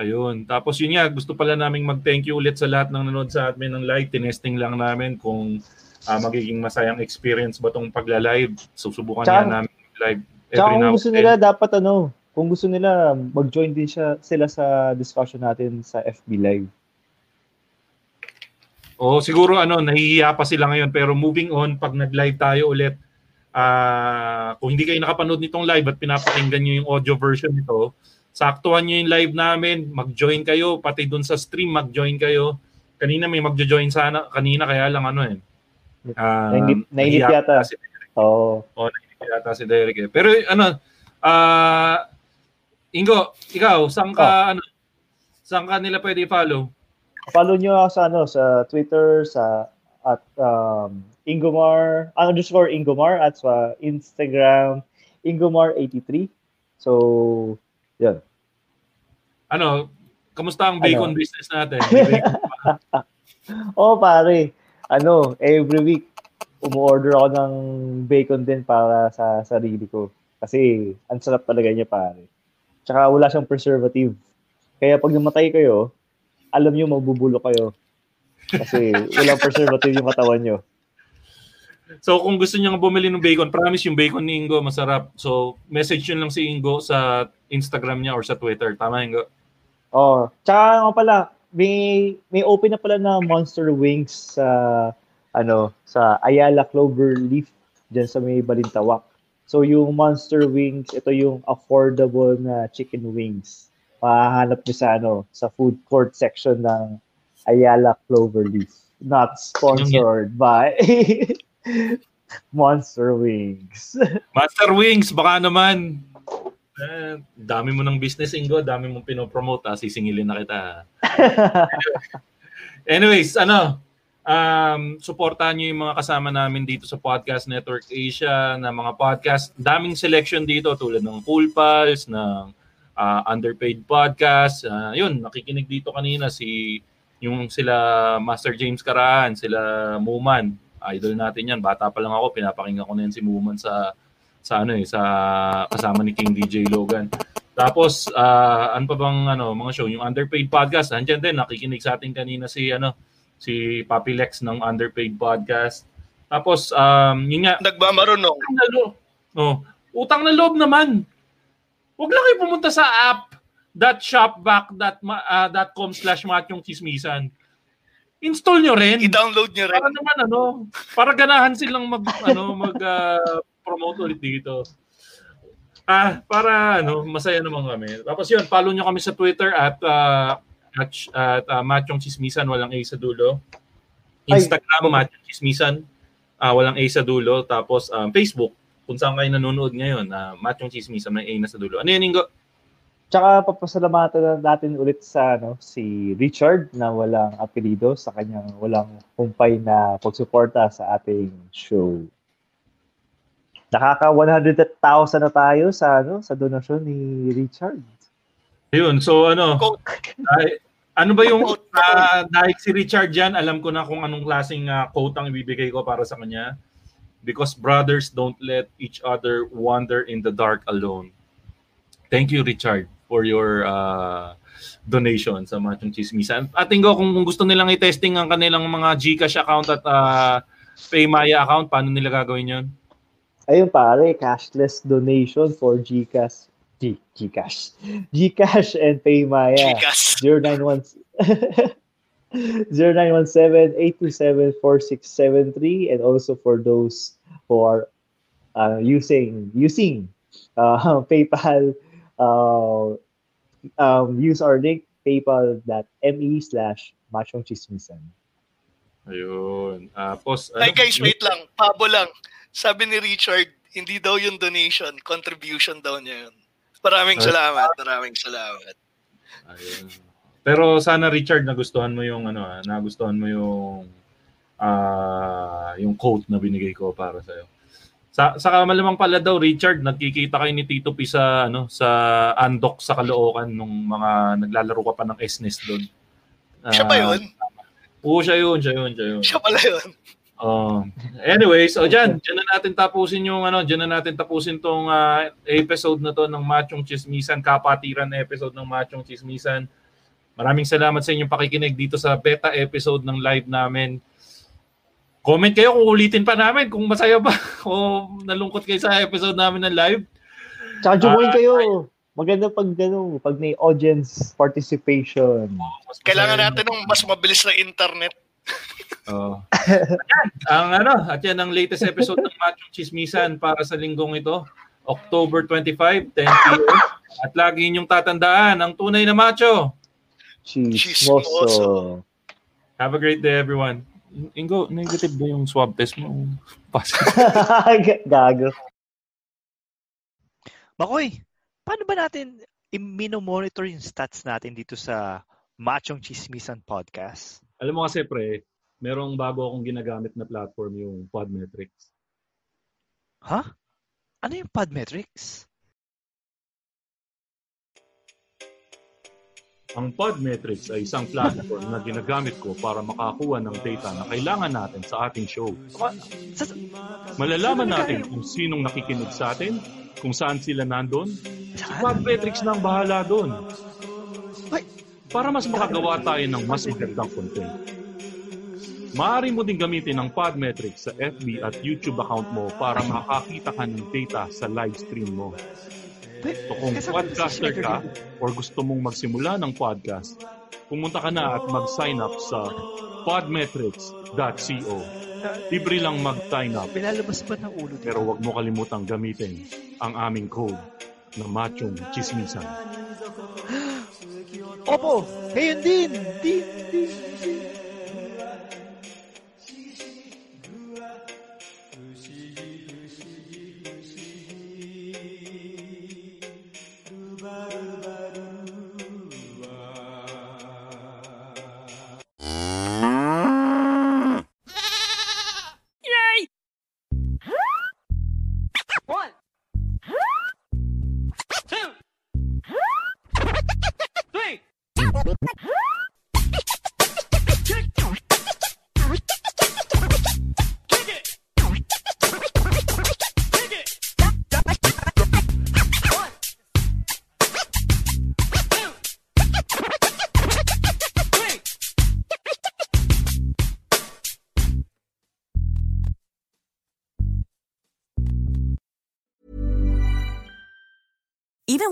Ayun. Tapos yun nga, gusto pala naming mag-thank you ulit sa lahat ng nanood sa amin ng live. Tinesting lang namin kung ah, magiging masayang experience ba tong pagla-live. Susubukan Tsaka- nga namin live every kung now gusto and nila, then. dapat ano, kung gusto nila, mag-join din siya, sila sa discussion natin sa FB Live. Oo, siguro ano, nahihiya pa sila ngayon. Pero moving on, pag nag-live tayo ulit, ah kung hindi kayo nakapanood nitong live at pinapakinggan nyo yung audio version nito, saktuhan nyo yung live namin, mag-join kayo, pati dun sa stream, mag-join kayo. Kanina may mag-join sana, kanina kaya lang ano eh. Ah, Nainip, nainip nahiya yata. si Oo. Oo, nainip yata si Derek eh. Pero ano, ah Ingo, ikaw, saan ka, ano, saan ka nila pwede i-follow? Follow nyo ako sa, ano, sa Twitter, sa at um, Ingomar, ah, underscore Ingomar, at sa Instagram, Ingomar83. So, yun. Ano, kamusta ang bacon Ano? business natin? (laughs) Oo, pare. Ano, every week, umu-order ako ng bacon din para sa sarili ko. Kasi, ang sarap talaga niya, pare. Tsaka wala siyang preservative. Kaya pag namatay kayo, alam niyo mabubulo kayo. Kasi walang preservative yung katawan niyo. So kung gusto niyo bumili ng bacon, promise yung bacon ni Ingo masarap. So message yun lang si Ingo sa Instagram niya or sa Twitter. Tama Ingo? Oh, tsaka nga pala, may may open na pala na Monster Wings sa ano, sa Ayala Clover Leaf diyan sa may Balintawak. So yung Monster Wings, ito yung affordable na chicken wings. Mahahanap niyo sa ano, sa food court section ng Ayala Clover Leaf. Not sponsored by (laughs) Monster Wings. (laughs) Master Wings, baka naman. Eh, dami mo ng business, Ingo. Dami mong pinopromote. Ha? Sisingilin na kita. (laughs) Anyways, ano, um, supportahan nyo yung mga kasama namin dito sa Podcast Network Asia na mga podcast. Daming selection dito tulad ng Pool Pals, ng ah, Underpaid Podcast. Ah, yun, nakikinig dito kanina si yung sila Master James Karaan, sila Muman. Idol natin yan. Bata pa lang ako, pinapakinggan ko na yan si Muman sa sa ano eh sa kasama ni King DJ Logan. Tapos ah, ano pa bang ano mga show yung Underpaid Podcast nandiyan din nakikinig sa atin kanina si ano si Papi Lex ng Underpaid Podcast. Tapos um yun nga Nagmamarunong. utang na loob. Oh, utang na loob naman. Huwag lang kayo pumunta sa app .shopback.com slash matyong chismisan. Install nyo rin. I-download nyo rin. Para naman ano, para ganahan silang mag ano mag ah, promote ulit dito. Ah, para ano, masaya naman kami. Tapos yun, follow nyo kami sa Twitter at uh, at, at uh, Machong Chismisan, walang A sa dulo. Instagram, Machong Chismisan, ah, walang A sa dulo. Tapos um, Facebook, kung saan kayo nanonood ngayon, uh, Machong Chismisan, may A na sa dulo. Ano yun, Ingo? Tsaka papasalamatan na natin ulit sa ano, si Richard na walang apelido sa kanyang walang humpay na pagsuporta sa ating show. Nakaka 100,000 na tayo sa ano sa donasyon ni Richard. Ayun, so ano, ay, ano ba yung uh, dahil si Richard yan, alam ko na kung anong klaseng uh, quote ang ibibigay ko para sa kanya. Because brothers don't let each other wander in the dark alone. Thank you, Richard, for your uh, donation sa Machong Chismisan. At tingko kung gusto nilang i-testing ang kanilang mga GCash account at uh, Paymaya account, paano nila gagawin yun? Ayun pare, cashless donation for GCash. G GCash. GCash and Paymaya. Gcash. 091 0917-827-4673 (laughs) and also for those who are uh, using using uh, (laughs) PayPal uh, um, use our link paypal.me slash machong chismisan. Ayun. Uh, post, Ay guys, wait lang. Pabo lang. Sabi ni Richard, hindi daw yung donation, contribution daw niya yun. Maraming salamat, maraming salamat. Ayun. Pero sana Richard nagustuhan mo yung ano, ah, nagustuhan mo yung ah yung quote na binigay ko para sa iyo. Sa sa malamang pala daw Richard, nagkikita kayo ni Tito P sa ano sa Andok sa Caloocan nung mga naglalaro ka pa ng SNES doon. Siya ba yun? Oo, siya yun, siya yun, siya yun. Siya pala yun. Oh. anyway, so diyan, diyan na natin tapusin yung ano, diyan na natin tapusin tong ah, episode na to ng Machong Chismisan, kapatiran na episode ng Machong Chismisan. Maraming salamat sa inyong pakikinig dito sa beta episode ng live namin. Comment kayo kung ulitin pa namin kung masaya ba (laughs) o nalungkot kayo sa episode namin ng live. Tsaka join Ah, kayo. Maganda pag gano, pag may audience participation. Kailangan natin ng mas mabilis na internet. (laughs) Oh. Ayan, ang ano, at yan ang latest episode ng Machong Chismisan para sa linggong ito, October 25, 10 p.m. At lagi ninyong tatandaan, ang tunay na macho. Chismoso. Have a great day, everyone. Ingo, negative ba yung swab test mo? (laughs) (laughs) Gago. Makoy, paano ba natin i-monitor yung stats natin dito sa Machong Chismisan Podcast? Alam mo kasi, pre, merong bago akong ginagamit na platform yung Podmetrics. Ha? Ano yung Podmetrics? Ang Podmetrics ay isang platform na ginagamit ko para makakuha ng data na kailangan natin sa ating show. Malalaman natin kung sinong nakikinig sa atin, kung saan sila nandun. Si Podmetrics na ang bahala doon. Para mas makagawa tayo ng mas magandang content. Maaari mo din gamitin ang Podmetrics sa FB at YouTube account mo para makakita ka ng data sa live stream mo. So kung podcaster ka or gusto mong magsimula ng podcast, pumunta ka na at mag-sign up sa podmetrics.co. Libre lang mag-sign up. Pinalabas ba ng ulo? Pero wag mo kalimutang gamitin ang aming code na machong chismisan. (gasps) Opo, ngayon din. Din, din,